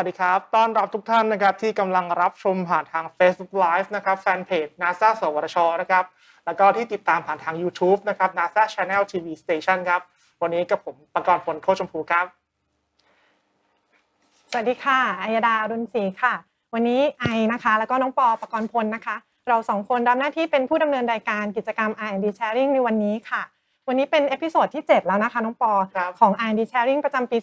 สวัสดีครับ ต้อนรับทุกท่านนะครับที่กำลังรับชมผ่านทาง Facebook Live นะครับแฟนเพจ NASA สวทชนะครับ แล้วก็ที่ติดตามผ่านทาง YouTube นะครับ NSTDA Channel TV Station ครับ วันนี้กับผมประกรณ์พลโคชมพูครับ สวัสดีค่ะอัยดาอรุณศรีค่ะ วันนี้ไอนะคะ แล้วก็น้องปอประกรณ์พลนะคะ เราสองคนรับหน้าที่เป็นผู้ดำเนินรายการกิจกรรม R&D Sharing ในวันนี้ค่ะ วันนี้เป็น episode ที่ 7 แล้วนะคะน้องปอครับของ R&D Sharing ประจำปี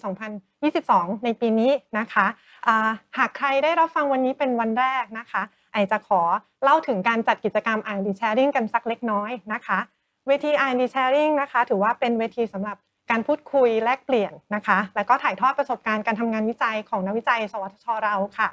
2022 ในปีนี้นะคะอ่าหากใครได้รับฟังวันนี้เป็นวันแรกนะคะ ไอจะขอเล่าถึงการจัดกิจกรรม R&D Sharing กันสักเล็กน้อยนะคะ เวที R&D Sharing นะคะ ถือว่าเป็นเวทีสำหรับการพูดคุยแลกเปลี่ยนนะคะ แล้วก็ถ่ายทอดประสบการณ์การทำงานวิจัยของนักวิจัย สวทชเราค่ะ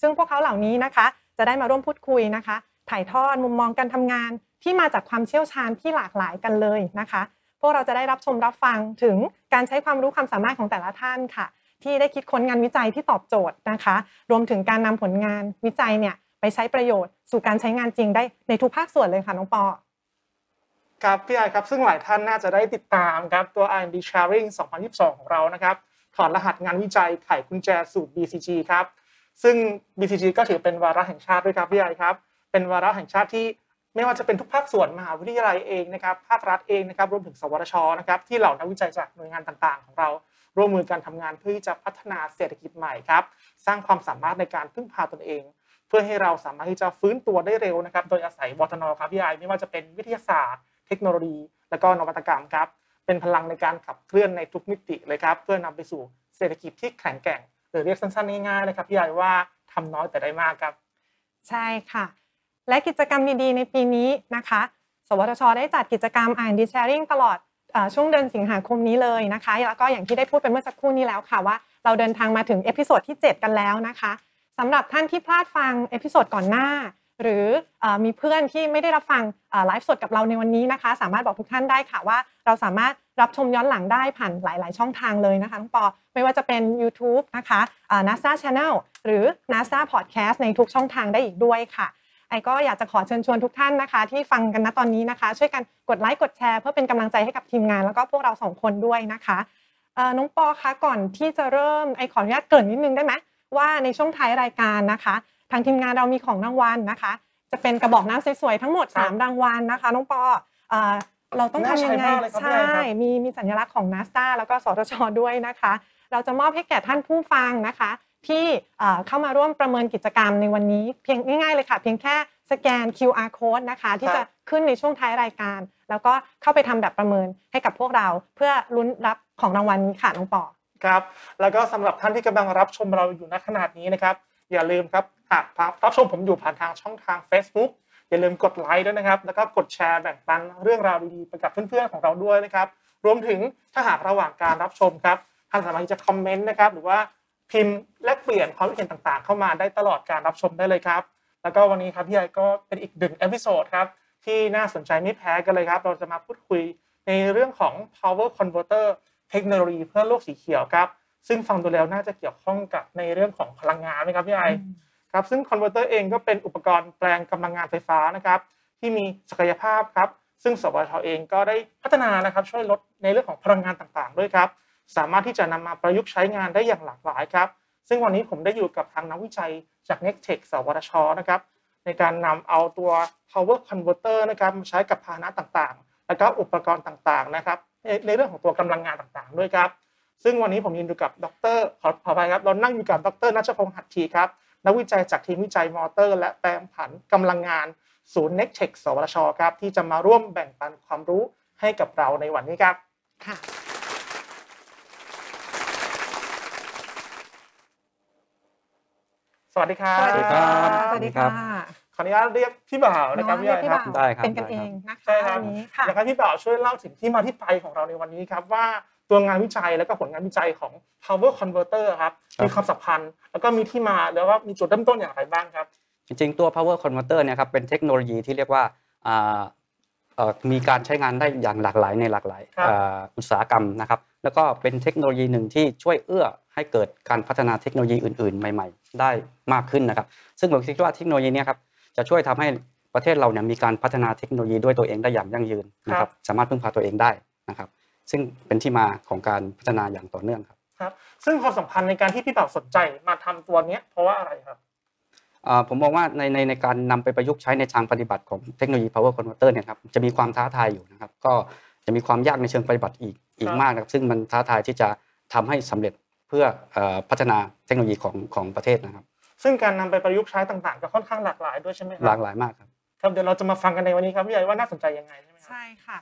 ซึ่งพวกเขาเหล่านี้นะคะ จะได้มาร่วมพูดคุยนะคะ ถ่ายทอดมุมมองการทำงานที่มาจากความเชี่ยวชาญที่หลากหลายกันเลยนะคะ พวกเราจะได้รับชมรับฟังถึงการใช้ความรู้ความสามารถของแต่ละท่านค่ะ ที่ได้คิดค้นงานวิจัยที่ตอบโจทย์นะคะ รวมถึงการนำผลงานวิจัยเนี่ยไปใช้ประโยชน์ สู่การใช้งานจริงได้ในทุกภาคส่วนเลยค่ะน้องปอครับพี่ไอครับซึ่งหลายท่านน่าจะได้ติดตามครับตัว R&D Sharing 2022 ของเรานะครับถอดรหัสงานวิจัยไขกุญแจสู่ BCG ครับซึ่ง BCG ก็ถือเป็นวาระแห่งชาติด้วยครับพี่ไอครับเป็นวาระแห่งชาติที่ ไม่ว่าจะเป็นทุกภาคส่วนมหาวิทยาลัยเองนะครับภาครัฐเองนะครับรวมถึงสวทชนะครับที่เหล่านักวิจัยจากหน่วยงานต่างๆ ของเรา ร่วมมือกันทำงานเพื่อที่จะพัฒนาเศรษฐกิจใหม่ครับสร้างความสามารถในการพึ่งพาตนเอง เพื่อให้เราสามารถที่จะฟื้นตัวได้เร็วนะครับ โดยอาศัยวทนครับพี่ไอไม่ว่าจะเป็นวิทยาศาสตร์ เทคโนโลยี และก็นวัตกรรมครับเป็นพลังในการขับเคลื่อนในทุกมิติเลยครับเพื่อนำไปสู่เศรษฐกิจที่แข็งแกร่ง หรือเรียกสั้นๆง่ายๆนะครับพี่ไอว่าทำน้อยแต่ได้มากครับ ใช่ค่ะ และกิจกรรมดีๆ ในปีนี้นะคะ สวทช ได้จัดกิจกรรม R&D Sharing ตลอดช่วงเดือนสิงหาคมนี้เลยนะคะ แล้วก็อย่างที่ได้พูดไปเมื่อสักครู่นี้แล้วค่ะว่าเราเดินทางมาถึง episode ที่ 7 กันแล้วนะคะสำหรับท่านที่พลาดฟัง episode ก่อนหน้า หรือมีเพื่อนที่ไม่ได้รับฟังไลฟ์สดกับเราในวันนี้นะคะ สามารถบอกทุกท่านได้ค่ะว่าเราสามารถรับชมย้อนหลังได้ผ่านหลาย ๆ ช่องทางเลยนะคะน้องปอไม่ว่าจะเป็น YouTube นะคะ NASA Channel หรือ NASA Podcast ในทุกช่องทางได้อีกด้วยค่ะ ไอก็อยากจะขอเชิญชวนทุกท่านนะคะ ที่ฟังกันณตอนนี้นะคะ ช่วยกันกดไลค์กดแชร์เพื่อเป็นกำลังใจให้กับทีมงานแล้วก็พวกเราสองคนด้วยนะคะเอ่อน้องปอคะก่อนที่จะเริ่มไอขออนุญาตเกริ่นนิดนึงได้ไหมว่าในช่วงท้ายรายการนะคะ ทางทีมงานเรามีของรางวัลนะคะ จะเป็นกระบอกน้ำสวยๆทั้งหมดครับ3รางวัลนะคะ น้องปอเอ่อเราต้องทำยังไงน่าใช้มากเลยครับพี่ใช่ไอครับมีมีสัญลักษณ์ของ NASA แล้วก็สทชด้วยนะคะ เราจะมอบให้แก่ท่านผู้ฟังนะคะ ที่เอ่อเข้ามาร่วมประเมินกิจกรรมในวันนี้เพียงง่ายๆเลยค่ะเพียงแค่สแกน QR code นะคะที่ครับจะขึ้นในช่วงท้ายรายการ แล้วก็เข้าไปทำแบบประเมินให้กับพวกเรา เพื่อลุ้นรับของรางวัลนี้ค่ะน้องปอครับแล้วก็สำหรับท่านที่กำลังรับชมเราอยู่ณขนาดนี้นะครับ อย่าลืมครับหากรับชมผมอยู่ผ่านทางช่องทาง Facebook อย่าลืมกดไลค์ด้วยนะครับ แล้วก็กดแชร์แบ่งปันเรื่องราวดีๆไปกับเพื่อนๆของเราด้วยนะครับ รวมถึงถ้าหากระหว่างการรับชมครับท่านสามารถที่จะคอมเมนต์นะครับ หรือว่า พิมพ์แลกเปลี่ยนความคิดเห็นต่างๆ เข้ามาได้ตลอดการรับชมได้เลยครับ แล้วก็วันนี้ครับพี่ไอก็เป็นอีกหนึ่ง episode ครับที่น่าสนใจไม่แพ้กันเลยครับ เราจะมาพูดคุยในเรื่องของ power converter เทคโนโลยีเพื่อโลกสีเขียวครับ ซึ่งฟังดูแล้วน่าจะเกี่ยวข้องกับในเรื่องของพลังงานไหมครับพี่ไอครับซึ่งคอนเวอร์เตอร์เองก็เป็นอุปกรณ์แปลงกำลังงานไฟฟ้านะครับ ที่มีศักยภาพครับ ซึ่งสวทชเองก็ได้พัฒนานะครับ ช่วยลดในเรื่องของพลังงานต่างๆ ด้วยครับ สามารถที่จะนำมาประยุกต์ใช้งานได้อย่างหลากหลายครับ ซึ่งวันนี้ผมได้อยู่กับทางนักวิจัยจาก n e c t e c h สวทชนะครับ ในการนำเอาตัว power converter นะครับมาใช้กับพาหนะต่างๆ แล้วก็อุปกรณ์ต่างๆนะครับในเรื่องของตัวกำลังงานต่างๆ ด้วยครับ ซึ่งวันนี้ผมยืนอยู่กับดรขอขอภัยครับเรานั่งอยู่กับดรนัชพงษ์หัตถีครับนักวิจัยจากทีมวิจัยมอเตอร์ และแปลงผันกำลังงานศูนย์ n e c t e c h สวทชครับที่จะมาร่วมแบ่งปันความรู้ให้กับเราในวันนี้ครับค่ะ สวัสดีครับ สวัสดีค่ะสวัสดีครับขออนุญาตเรียกพี่บ่าวนะครับเนาะพี่เรียไอกพี่ครับบ่าวได้ครับเป็นกันได้เอครับงนะคะใช่ครับวันนี้ค่ะอยากให้พี่บ่าวช่วยเล่าถึงที่มาที่ไปของเราในวันนี้ครับว่าตัวงานวิจัยแล้วก็ผลงานวิจัยของ power converter ครับครับมีความสัมพันธ์ แล้วก็มีที่มาแล้วก็มีจุดเริ่มต้นอย่างไรบ้างครับ จริงๆตัว power converter เนี่ยครับเป็นเทคโนโลยีที่เรียกว่าอ่าเอ่อมีการใช้งานได้อย่างหลากหลายในหลากหลายครับอ่าอุตสาหกรรมนะครับ แล้วก็เป็นเทคโนโลยีหนึ่งที่ช่วยเอื้อให้เกิดการพัฒนาเทคโนโลยีอื่นๆ ใหม่ๆ ได้มากขึ้นนะครับ ซึ่งผมคิดว่าเทคโนโลยีเนี้ครับจะช่วยทำให้ประเทศเราเนี่ยมีการพัฒนาเทคโนโลยีด้วยตัวเองได้อย่างยั่งยืนนะครับ สามารถพึ่งพาตัวเองได้นะครับ ซึ่งเป็นที่มาของการพัฒนาอย่างต่อเนื่องครับครับ ซึ่งความสำคัญในการที่พี่เป่าสนใจมาทำตัวเนี้ยเพราะว่าอะไรครับอ่าผมมองว่าในในในการนำไปประยุกต์ใช้ในทางปฏิบัติของเทคโนโลยี power converter เนี่ยครับจะมีความท้าทายอยู่นะครับ ก็จะมีความยากในเชิงปฏิบัติอีกอีคกรับมากนะครับ ซึ่งมันท้าทายที่จะทำให้สำเร็จ เพื่อเอ่อพัฒนาเทคโนโลยีของของประเทศนะครับ ซึ่งการนำไปประยุกต์ใช้ต่างๆ ก็ค่อนข้างหลากหลายด้วยใช่ไหมคหรัลากหลายมากครับครับเดี๋ยวเราจะมาฟังกันในวันนี้ครับพี่ใหญ่ว่าน่าสนใจยังไงใช่ไหมครับใช่ค่ะ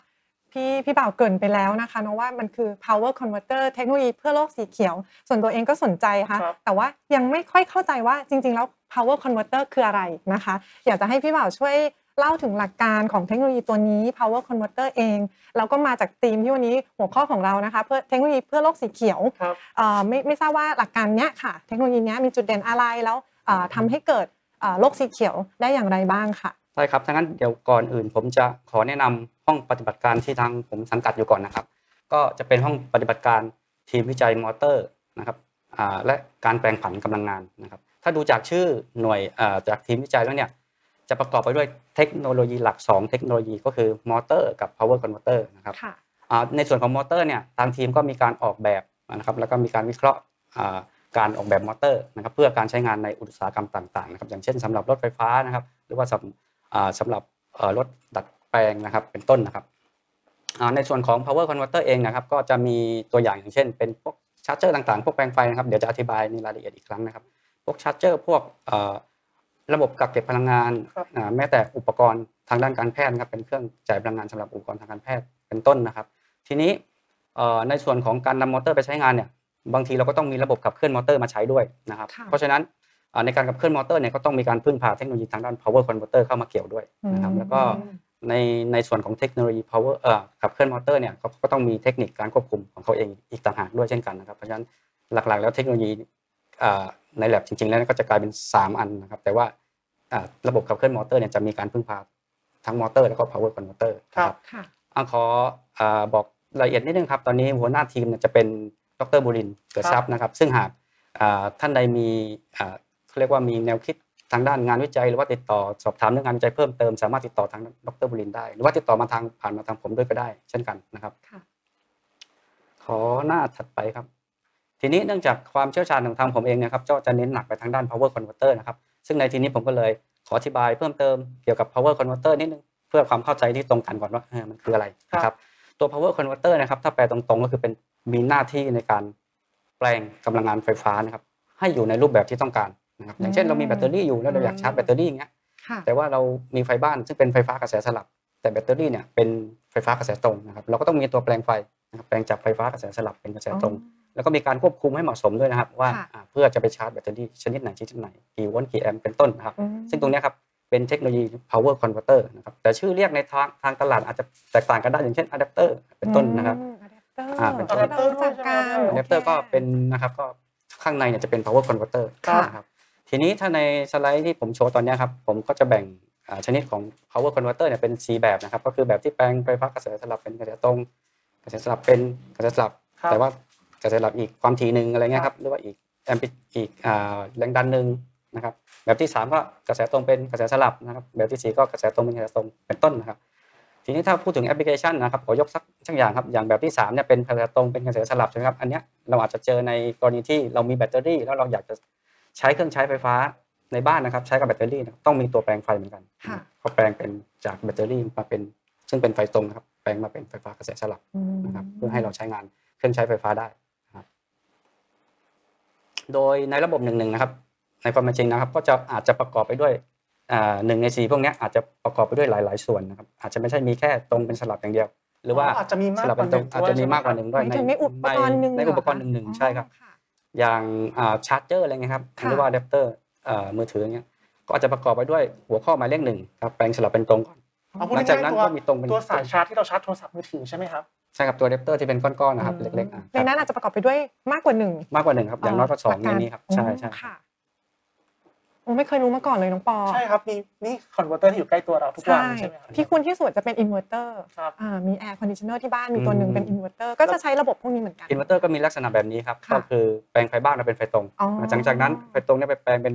พี่พี่บ่าวเกรินไปแล้วนะคะเนาะว่ามันคือ power converter เทคโนโลยีเพื่อโลกสีเขียว ส่วนตัวเองก็สนใจค่ะครับแต่ว่ายังไม่ค่อยเข้าใจว่าจริง ๆ แล้ว power converter คืออะไรนะคะ อยากจะให้พี่บ่าวช่วย เล่าถึงหลักการของเทคโนโลยีตัวนี้ power converter เองแล้วก็มาจากธีมที่วันนี้หัวข้อของเรานะคะเพื่อเทคโนโลยีเพื่อโลกสีเขียวครับเอ่อไม่ไม่ทราบว่าหลักการเนี้ยค่ะ เทคโนโลยีเนี้ยมีจุดเด่นอะไรแล้วเอ่อทำให้เกิดเอ่อโลกสีเขียวได้อย่างไรบ้างค่ะใช่ครับถ้างั้นเดี๋ยวก่อนอื่น ผมจะขอแนะนำห้องปฏิบัติการที่ทางผมสังกัดอยู่ก่อนนะครับ ก็จะเป็นห้องปฏิบัติการทีมวิจัยมอเตอร์นะครับอ่าและการแปลงผันกำลังงานนะครับ ถ้าดูจากชื่อหน่วยอ่าจากทีมวิจัยแล้วเนี่ย จะประกอบไปด้วยเทคโนโลยีหลัก 2 เทคโนโลยีก็คือมอเตอร์กับ power converter นะครับค่ะอ่าในส่วนของมอเตอร์เนี่ยทางทีมก็มีการออกแบบนะครับแล้วก็มีการวิเคราะห์อ่าการออกแบบมอเตอร์นะครับเพื่อการใช้งานในอุตสาหกรรมต่างๆนะครับอย่างเช่นสำหรับรถไฟฟ้านะครับหรือว่าสำอ่าสำหรับเอ่อรถดัดแปลงนะครับเป็นต้นนะครับอ่าในส่วนของ power converter เองนะครับก็จะมีตัวอย่างอย่างเช่น เป็นพวก charger ต่างๆ พวกแปลงไฟนะครับเดี๋ยวจะอธิบายในรายละเอียดอีกครั้งนะครับพวก charger พวกเอ่อ ระบบกักเก็บพลังงานครับอ่าแม้แต่อุปกรณ์ทางด้านการแพทย์นะครับเป็นเครื่องจ่ายพลังงานสำหรับอุปกรณ์ทางการแพทย์เป็นต้นนะครับ ทีนี้เอ่อในส่วนของการนำมอเตอร์ไปใช้งานเนี่ยบางทีเราก็ต้องมีระบบขับเคลื่อนมอเตอร์มาใช้ด้วยนะครับค่ะเพราะฉะนั้นอ่าในการขับเคลื่อนมอเตอร์เนี่ยก็ต้องมีการพึ่งพาเทคโนโลยีทางด้าน power converter เข้ามาเกี่ยวด้วยนะครับอืมแล้วก็ในในส่วนของเทคโนโลยี power เอ่อขับเคลื่อนมอเตอร์เนี่ยก็ก็ต้องมีเทคนิคการควบคุมของเขาเองอีกต่างหากด้วยเช่นกันนะครับเพราะฉะนั้นหลักๆ แล้วเทคโนโลยี อ่าใน lab จริงๆแล้วก็จะกลายเป็น 3 อันนะครับ แต่ว่าอ่าระบบขับเคลื่อนมอเตอร์เนี่ยจะมีการพึ่งพาทั้งมอเตอร์แล้วก็ power converter นะค่ะอะขออ่าบอกรายละเอียดนิดนึงครับ ตอนนี้หัวหน้าทีมเนี่ยจะเป็นดรบุรินทร์เกิดทรัพย์นะครับ ซึ่งหากอ่าท่านใดมีอ่าเขาเรียกว่ามีแนวคิดทางด้านงานวิจัยหรือว่าติดต่อสอบถามเรื่องงานวิจัยเพิ่มเติมสามารถติดต่อทางดรบุรินทร์ได้ หรือว่าติดต่อมาทางผ่านมาทางผมด้วยก็ได้ เช่นกันนะครับค่ะขอหน้าถัดไปครับ ทีนี้เนื่องจากความเชี่ยวชาญของทางผมเองเนะครับก็จะเน้นหนักไปทางด้าน power converter นะครับซึ่งในทีนี้ผมก็เลยขออธิบายเพิ่มเติมเกี่ยวกับ power converter นิดนึงเพื่อความเข้าใจที่ตรงกันก่อนว่าเออมันคืออะไรนะครับตัว power converter นะครับถ้าแปลตรงๆก็คือเป็นมีหน้าที่ในการแปลงกำลังงานไฟฟ้านะครับให้อยู่ในรูปแบบที่ต้องการนะครับอย่างเช่นเรามีแบตเตอรี่อยู่แล้วเราอยากชาร์จแบตเตอรี่อย่างเงี้ยค่ะแต่ว่าเรามีไฟบ้านซึ่งเป็นไฟฟ้ากระแสสลับ แต่แบตเตอรี่เนี่ยเป็นไฟฟ้ากระแสตรงนะครับเราก็ต้องมีตัวแปลงไฟนะครับแปลงจากไฟฟ้ากระแสสลับเป็นกระแสตรง แล้วก็มีการควบคุมให้เหมาะสมด้วยนะครับว่าค่ะอ่าเพื่อจะไปชาร์จแบตเตอรี่ชนิดไหนชนิดไหนกี่โวลต์กี่แอมป์เป็นต้นนะครับอืมซึ่งตรงเนี้ยครับเป็นเทคโนโลยี power converter นะครับแต่ชื่อเรียกในทางทางตลาดอาจจะแตกต่างกันได้อย่างเช่น adapter เป็นต้นนะครับอืม adapter อ่าเป็นต้น adapter รู้จักกัน adapter ก็เป็นนะครับก็ข้างในเนี่ยจะเป็น power converter ค่ะนะครับทีนี้ถ้าในสไลด์ที่ผมโชว์ตอนเนี้ยครับผมก็จะแบ่งอ่าชนิดของ power converter เนี่ยเป็น 4 แบบนะครับ ก็คือแบบที่แปลงไฟฟ้ากระแสสลับเป็นกระแสตรง กระแสสลับเป็นกระแสสลับครับแต่ว่า กระแสสลับอีกความถี่หนึ่งอะไรเงี้ยครับหรือว่าอีกแอมปิอีกอ่าแรงดันหนึ่งนะครับแบบที่ 3 ก็กระแสตรงเป็นกระแสสลับนะครับแบบที่ 4 ก็กระแสตรงเป็นกระแสตรงเป็นต้นนะครับทีนี้ถ้าพูดถึงแอปพลิเคชันนะครับขอยกสักสักอย่างครับอย่างแบบที่3เนี่ยเป็นกระแสตรงเป็นกระแสสลับใช่ไหมครับอันเนี้ยเราอาจจะเจอในกรณีที่เรามีแบตเตอรี่ แล้วเราอยากจะใช้เครื่องใช้ไฟฟ้าในบ้านนะครับ ใช้กับแบตเตอรี่นะครับต้องมีตัวแปลงไฟเหมือนกันค่ะก็แปลงเป็นจากแบตเตอรี่มาเป็น ซึ่งเป็นไฟตรงนะครับแปลงมาเป็นไฟฟ้ากระแสสลับอืมนะครับเพื่อให้เราใช้งานเครื่องใช้ไฟฟ้าได้นะครับ โดยในระบบหนึ่งหนึ่งนะครับ ในความเป็นจริงนะครับ ก็จะอาจจะประกอบไปด้วยอ่าหนึ่งในสี่พวกเนี้ยอาจจะประกอบไปด้วยหลาย ๆ ส่วนนะครับ อาจจะไม่ใช่มีแค่ตรงเป็นสลับอย่างเดียว หรือว่าอาจจะมีมากสลับกเป็ว่านหตรนึ่งงอาจจะมีมากกว่าหนึ่งด้วยหมายถึงในอุปกรณ์หนึ่งในเหรอุปกรณ์หนึ่งหนึ่งใช่ครับอ๋อะอย่างชาร์จเจอร์อะไรเงี้ยครับค่ะหรือว่าอะแดปเตอร์มือถือเงี้ยก็อาจจะประกอบไปด้วยหัวข้อหมายเลขหนึ่งครับแปลงสลับเป็นตรงก่อน output หลังจากนั้นง่ายๆก็มีตรงเป็นตัวสายชาร์จที่เราชาร์จโทรศัพท์มือถือใช่ไหมครับ ใช่ครับตัวอะแดปเตอร์ที่เป็นก้อนๆนะครับเล็กๆอะคในรับนั้นอาจจะประกอบไปด้วยมากกว่าหนึ่งมากกว่าหนึ่งครับอย่างน้อยก็สองในนี้ครับใช่ใช่ค่ะโอ้ไม่เคยรู้มาก่อนเลยน้องปอใช่ครับมีนี่ converter ที่อยู่ใกล้ตัวเราทุกวันใช่ใช่ไหมครับที่คุ้นที่สุดจะเป็นอินเวอร์เตอร์ครับมี air conditioner ที่บ้านมีตัวหนึ่งเป็นอินเวอร์เตอร์ก็จะใช้ระบบพวกนี้เหมือนกันอินเวอร์เตอร์ก็มีลักษณะแบบนี้ครับค่ะก็คือแปลงไฟบ้านมาเป็นไฟตรงอ๋อหลังจากนั้นไฟตรงเนี่ยไปแปลงเป็น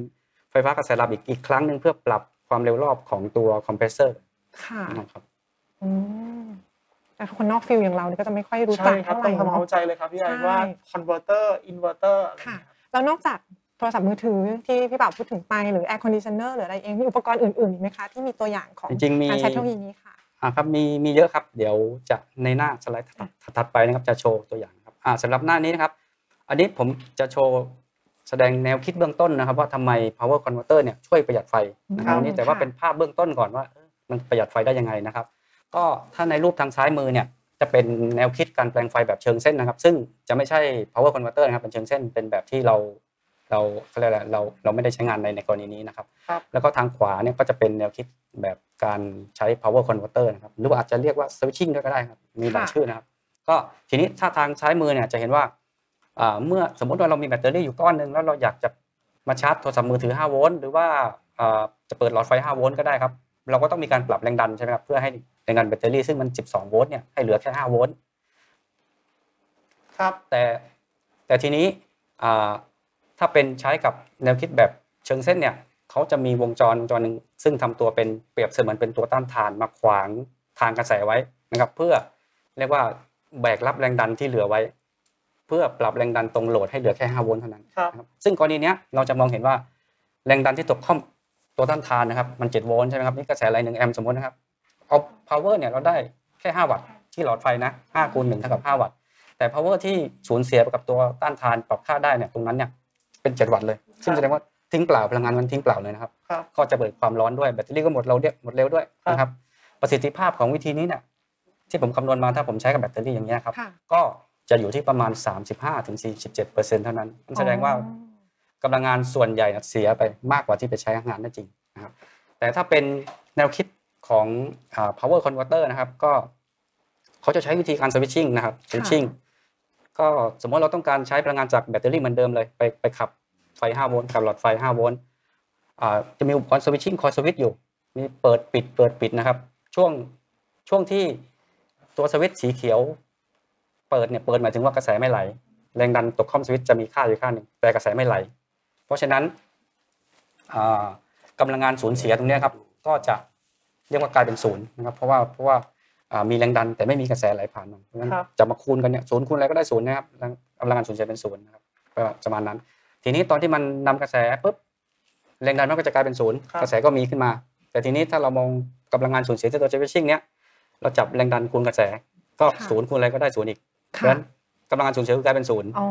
ไฟฟ้ากระแสสลับอีกอีกครั้งหนึ่งเพื่อปรับความเร็วรอบของตัวคอมเพรสเซอร์ค่ะนะครับอืม แต่คนนอก field อย่างเราเนี่ยก็จะไม่ค่อยรู้จักเท่าไหร่เนาะใช่ครับต้องทำความเข้าใจเลยครับพี่ไอใช่ว่า converter inverter อะไรอย่างค่ะเงี้ยครับแล้วนอกจากโทรศัพท์มือถือที่พี่บ่าวพูดถึงไปหรือ air conditioner หรืออะไรเองมีอุปกรณ์อื่นๆอีกไหมคะที่มีตัวอย่างของจริงๆมี การใช้เทคโนโลยีนี้ค่ะ อ่าครับมีมีเยอะครับ เดี๋ยวจะในหน้าสไลด์ถัดถัดไปนะครับจะโชว์ตัวอย่างครับอ่าสำหรับหน้านี้นะครับ อันนี้ผมจะโชว์แสดงแนวคิดเบื้องต้นนะครับ ว่าทำไม power converter เนี่ยช่วยประหยัดไฟนะครับอืมอันนี้แต่ว่าค่ะ เป็นภาพเบื้องต้นก่อนว่าเอ้ยมันประหยัดไฟได้ยังไงนะครับ ก็ถ้าในรูปทางซ้ายมือเนี่ยจะเป็นแนวคิดการแปลงไฟแบบเชิงเส้นนะครับ ซึ่งจะไม่ใช่ power converter นะครับเป็นเชิงเส้นเป็นแบบที่เราเราเขาเรียกอะไรเราเราไม่ได้ใช้งานในในกรณีนี้นะครับครับแล้วก็ทางขวาเนี่ยก็จะเป็นแนวคิดแบบการใช้ power converter นะครับหรือว่าอาจจะเรียกว่า switching ด้วยก็ได้ครับมีหลายค่ะชื่อนะครับ ก็ทีนี้ถ้าทางซ้ายมือเนี่ยจะเห็นว่าอ่าเมื่อสมมติว่าเรามีแบตเตอรี่อยู่ก้อนหนึ่งแล้วเราอยากจะมาชาร์จโทรศัพท์มือถือ 5 โวลต์หรือว่าอ่าจะเปิดหลอดไฟ 5 โวลต์ก็ได้ครับ เราก็ต้องมีการปรับแรงดันใช่ไหมครับเพื่อให้ แรงดันแบตเตอรี่ซึ่งมัน 12 โวลต์เนี่ยให้เหลือแค่ 5 โวลต์ครับแต่แต่ทีนี้อ่าถ้าเป็นใช้กับแนวคิดแบบเชิงเส้นเนี่ยเขาจะมีวงจรวงจรหนึ่งซึ่งทำตัวเป็นเปรียบเสมือนเป็นตัวต้านทานมาขวางทางกระแสไว้นะครับ เพื่อเรียกว่าแบกรับแรงดันที่เหลือไว้ เพื่อปรับแรงดันตรง load ให้เหลือแค่5โวลต์เท่านั้นครับนะครับซึ่งกรณีเนี้ยเราจะมองเห็นว่าแรงดันที่ตกคร่อมตัวต้านทานนะครับมัน7โวลต์ใช่ไหมครับนี่กระแสไหลหนึ่งแอมป์สมมตินะครับ เอา power เนี่ยเราได้แค่5วัตต์ที่หลอดไฟนะ5คูณ1เท่ากับ5วัตต์แต่ power ที่สูญเสียไปกับตัวต้านทานปรับค่าได้เนี่ยตรงนั้นเนี่ยเป็น 7 วัตต์เลย ซึ่งแสดงว่าทิ้งเปล่าพลังงานมันทิ้งเปล่าเลยนะครับครับ ก็จะเบิดความร้อนด้วยแบตเตอรี่ก็หมดเร็วด้วยหมดเร็วด้วยครับ นะครับประสิทธิภาพของวิธีนี้เนี่ยที่ผมคำนวณมาถ้าผมใช้กับแบตเตอรี่อย่างเงี้ยครับ ค่ะก็จะอยู่ที่ประมาณ 35-47%เท่านั้นนั่นแสดงว่า อ๋อ กำลังงานส่วนใหญ่น่ะเสียไปมากกว่าที่ไปใช้งานได้จริงนะครับ แต่ถ้าเป็นแนวคิด ของอ่า power converter นะครับ ก็เขาจะใช้วิธีการ switching นะครับ switching ก็สมมติเราต้องการใช้พลังงานจากแบตเตอรี่เหมือนเดิมเลย ไปไปขับไฟ 5 โวลต์กับหลอดไฟ 5 โวลต์อ่าจะมีอุปกรณ์ switching coil switch อยู่ มีเปิดปิดเปิดปิดนะครับ ช่วงช่วงที่ตัวสวิตช์สีเขียว เปิดเนี่ยเปิดหมายถึงว่ากระแสไม่ไหล แรงดันตกข้อมสวิตช์จะมีค่าอยู่ค่าหนึ่งแต่กระแสไม่ไหล เพราะฉะนั้นอ่ากำลังงานสูญเสียตรงเนี้ยครับ ก็จะ เรียกว่ากลายเป็นศูนย์นะครับเพราะว่าเพราะว่าอ่ามีแรงดันแต่ไม่มีกระแสไหลผ่านมันเพราะฉะนั้นครับจะมาคูณกันเนี่ยศูนย์คูณอะไรก็ได้ศูนย์นะครับแรงกำลังงานสูญเสียเป็นศูนย์นะครับประมาณนั้น ทีนี้ตอนที่มันนำกระแสปุ๊บแรงดันมันก็จะกลายเป็นศูนย์ครับกระแสก็มีขึ้นมา แต่ทีนี้ถ้าเรามองกำลังงานสูญเสียจากตัวเจฟชิ่งเนี้ยเราจับแรงดันคูณกระแสก็ค่ะศูนย์คูณอะไรก็ได้ศูนย์อีกเพราะฉะค่ะนั้นกำลังงานสูญเสียคือกลายเป็นศูนย์อ๋อ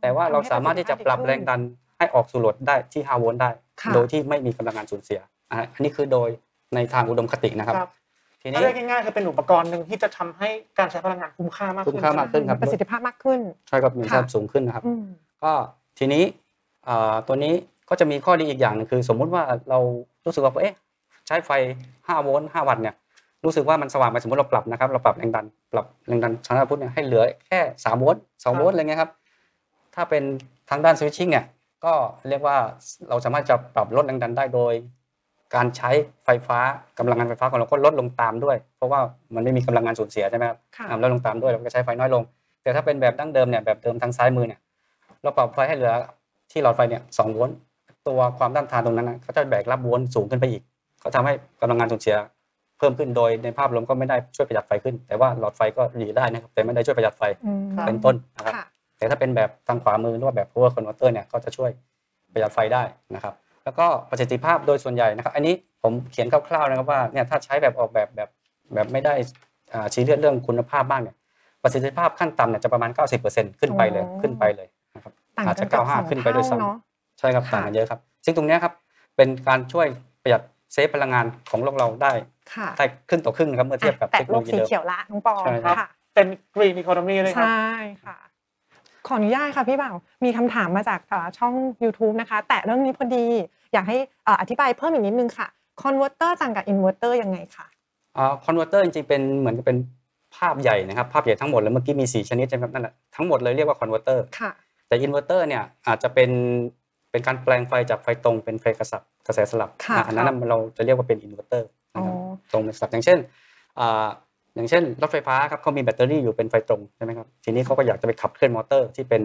แต่ว่าเราสามารถที่จะปรับแรงดันให้ออกสู่โหลดได้ที่5โวลต์ได้ค่ะโดยที่ไม่มีกำลังงานสูญเสียอะอันนี้คือโดย ในทางอุดมคตินะครับ ครับทีถ้านี้ เรียกง่ายๆคือเป็นอุปกรณ์หนึ่งที่จะทำให้การใช้พลังงานคุ้มค่ามากคุ้ขึ้นมค่ามากขึ้น ครับ ประสิทธิภาพมากขึ้น ใช่ครับมีค่ะค่าสูงขึ้นนะครับ อืม ก็ทีนี้อ่าตัวนี้ก็จะมีข้อดีอีกอย่างหนึงคือ สมมุติว่าเรารู้สึกว่าเอ๊ะใช้ไฟ 5 โวลต์5วัตต์เนี่ยรู้สึกว่ามันสว่างไปสมมติเราปรับนะครับ เราปรับแรงดันปรับแรงดันชนะพุทธเนี่ยให้เหลือแค่ 3 โวลต์2โวลต์อะไรเงี้ยครับถ้าเป็นทางด้านสวิตชิ่งเนี่ยก็เรียกว่าเราสามารถจะปรับลดแรงดันได้โดย การใช้ไฟฟ้ากำลังงานไฟฟ้าของเราก็ลดลงตามด้วย เพราะว่ามันไม่มีกำลังงานสูญเสียใช่ไหมครับค่ะอ่าลดลงตามด้วยเราก็ใช้ไฟน้อยลง แต่ถ้าเป็นแบบดั้งเดิมเนี่ยแบบเดิมทางซ้ายมือเนี่ยเราปรับไฟให้เหลือที่หลอดไฟเนี่ยสองโวลต์ตัวความต้านทานตรงนั้นนะก็จะแบกรับโวลต์สูงขึ้นไปอีกก็ทำให้กำลังงานสูญเสียเพิ่มขึ้นโดยในภาพรวมก็ไม่ได้ช่วยประหยัดไฟขึ้น แต่ว่าหลอดไฟก็หลีได้นะครับแต่ไม่ได้ช่วยประหยัดไฟอืมเป็นต้นนะครับค่ะแต่ถ้าเป็นแบบทางขวามือหรือว่าแบบ power converter เนี่ยก็จะช่วยประหยัดไฟได้นะครับ แล้วก็ประสิทธิภาพโดยส่วนใหญ่นะครับ อันนี้ผมเขียนคร่าวๆนะครับว่าเนี่ยถ้าใช้แบบออกแบบแบบแบบไม่ได้อ่าชี้เลือดเรื่องคุณภาพมากเนี่ยประสิทธิภาพขั้นต่ำเนี่ยจะประมาณ 90%ขึ้นไปเลยอ๋อขึ้นไปเลยนะครับต่างอาจกัจะนเกือบสอง95 ขึ้นไปด้วยเท่าเนาะซ้ำใช่ครับค่ะต่างกันเยอะครับ ซึ่งตรงเนี้ยครับเป็นการช่วยประหยัด save พลังงานของโลกเราได้ค่ะได้ครึ่งต่อครึ่งนะครับเมื่อเทียบกับแต่เทคโนโลยีเดิมโลกสีเขียวละน้องปอใช่ครับค่ะเป็น green economy เลยครับใช่ค่ะขออนุญาตค่ะพี่บ่าวมีคำถามมาจากเอ่อช่อง YouTube นะคะ แต่เรื่องนี้พอดี อยากให้เอ่ออธิบายเพิ่มอีกนิดนึงค่ะ converter ต่างกับอินเวอร์เตอร์ยังไงคะอ่า converter จริงๆเป็นเหมือนกับเป็นภาพใหญ่นะครับภาพใหญ่ทั้งหมดเลยเมื่อกี้มี4ชนิดใช่ไหมครับนั่นแหละทั้งหมดเลยเรียกว่า converter ค่ะแต่อินเวอร์เตอร์เนี่ยอาจจะเป็นเป็นการแปลงไฟจากไฟตรงเป็นไฟกระสับกระแสสลับค่ะอะอันนั้นนะเราจะเรียกว่าเป็นอินเวอร์เตอร์นะครับอ๋อตรงเป็นสลับอย่างเช่นอ่าอย่างเช่นรถไฟฟ้าครับเขามีแบตเตอรี่อยู่เป็นไฟตรงใช่ไหมครับทีนี้เขาก็อยากจะไปขับเคลื่อนมอเตอร์ที่เป็น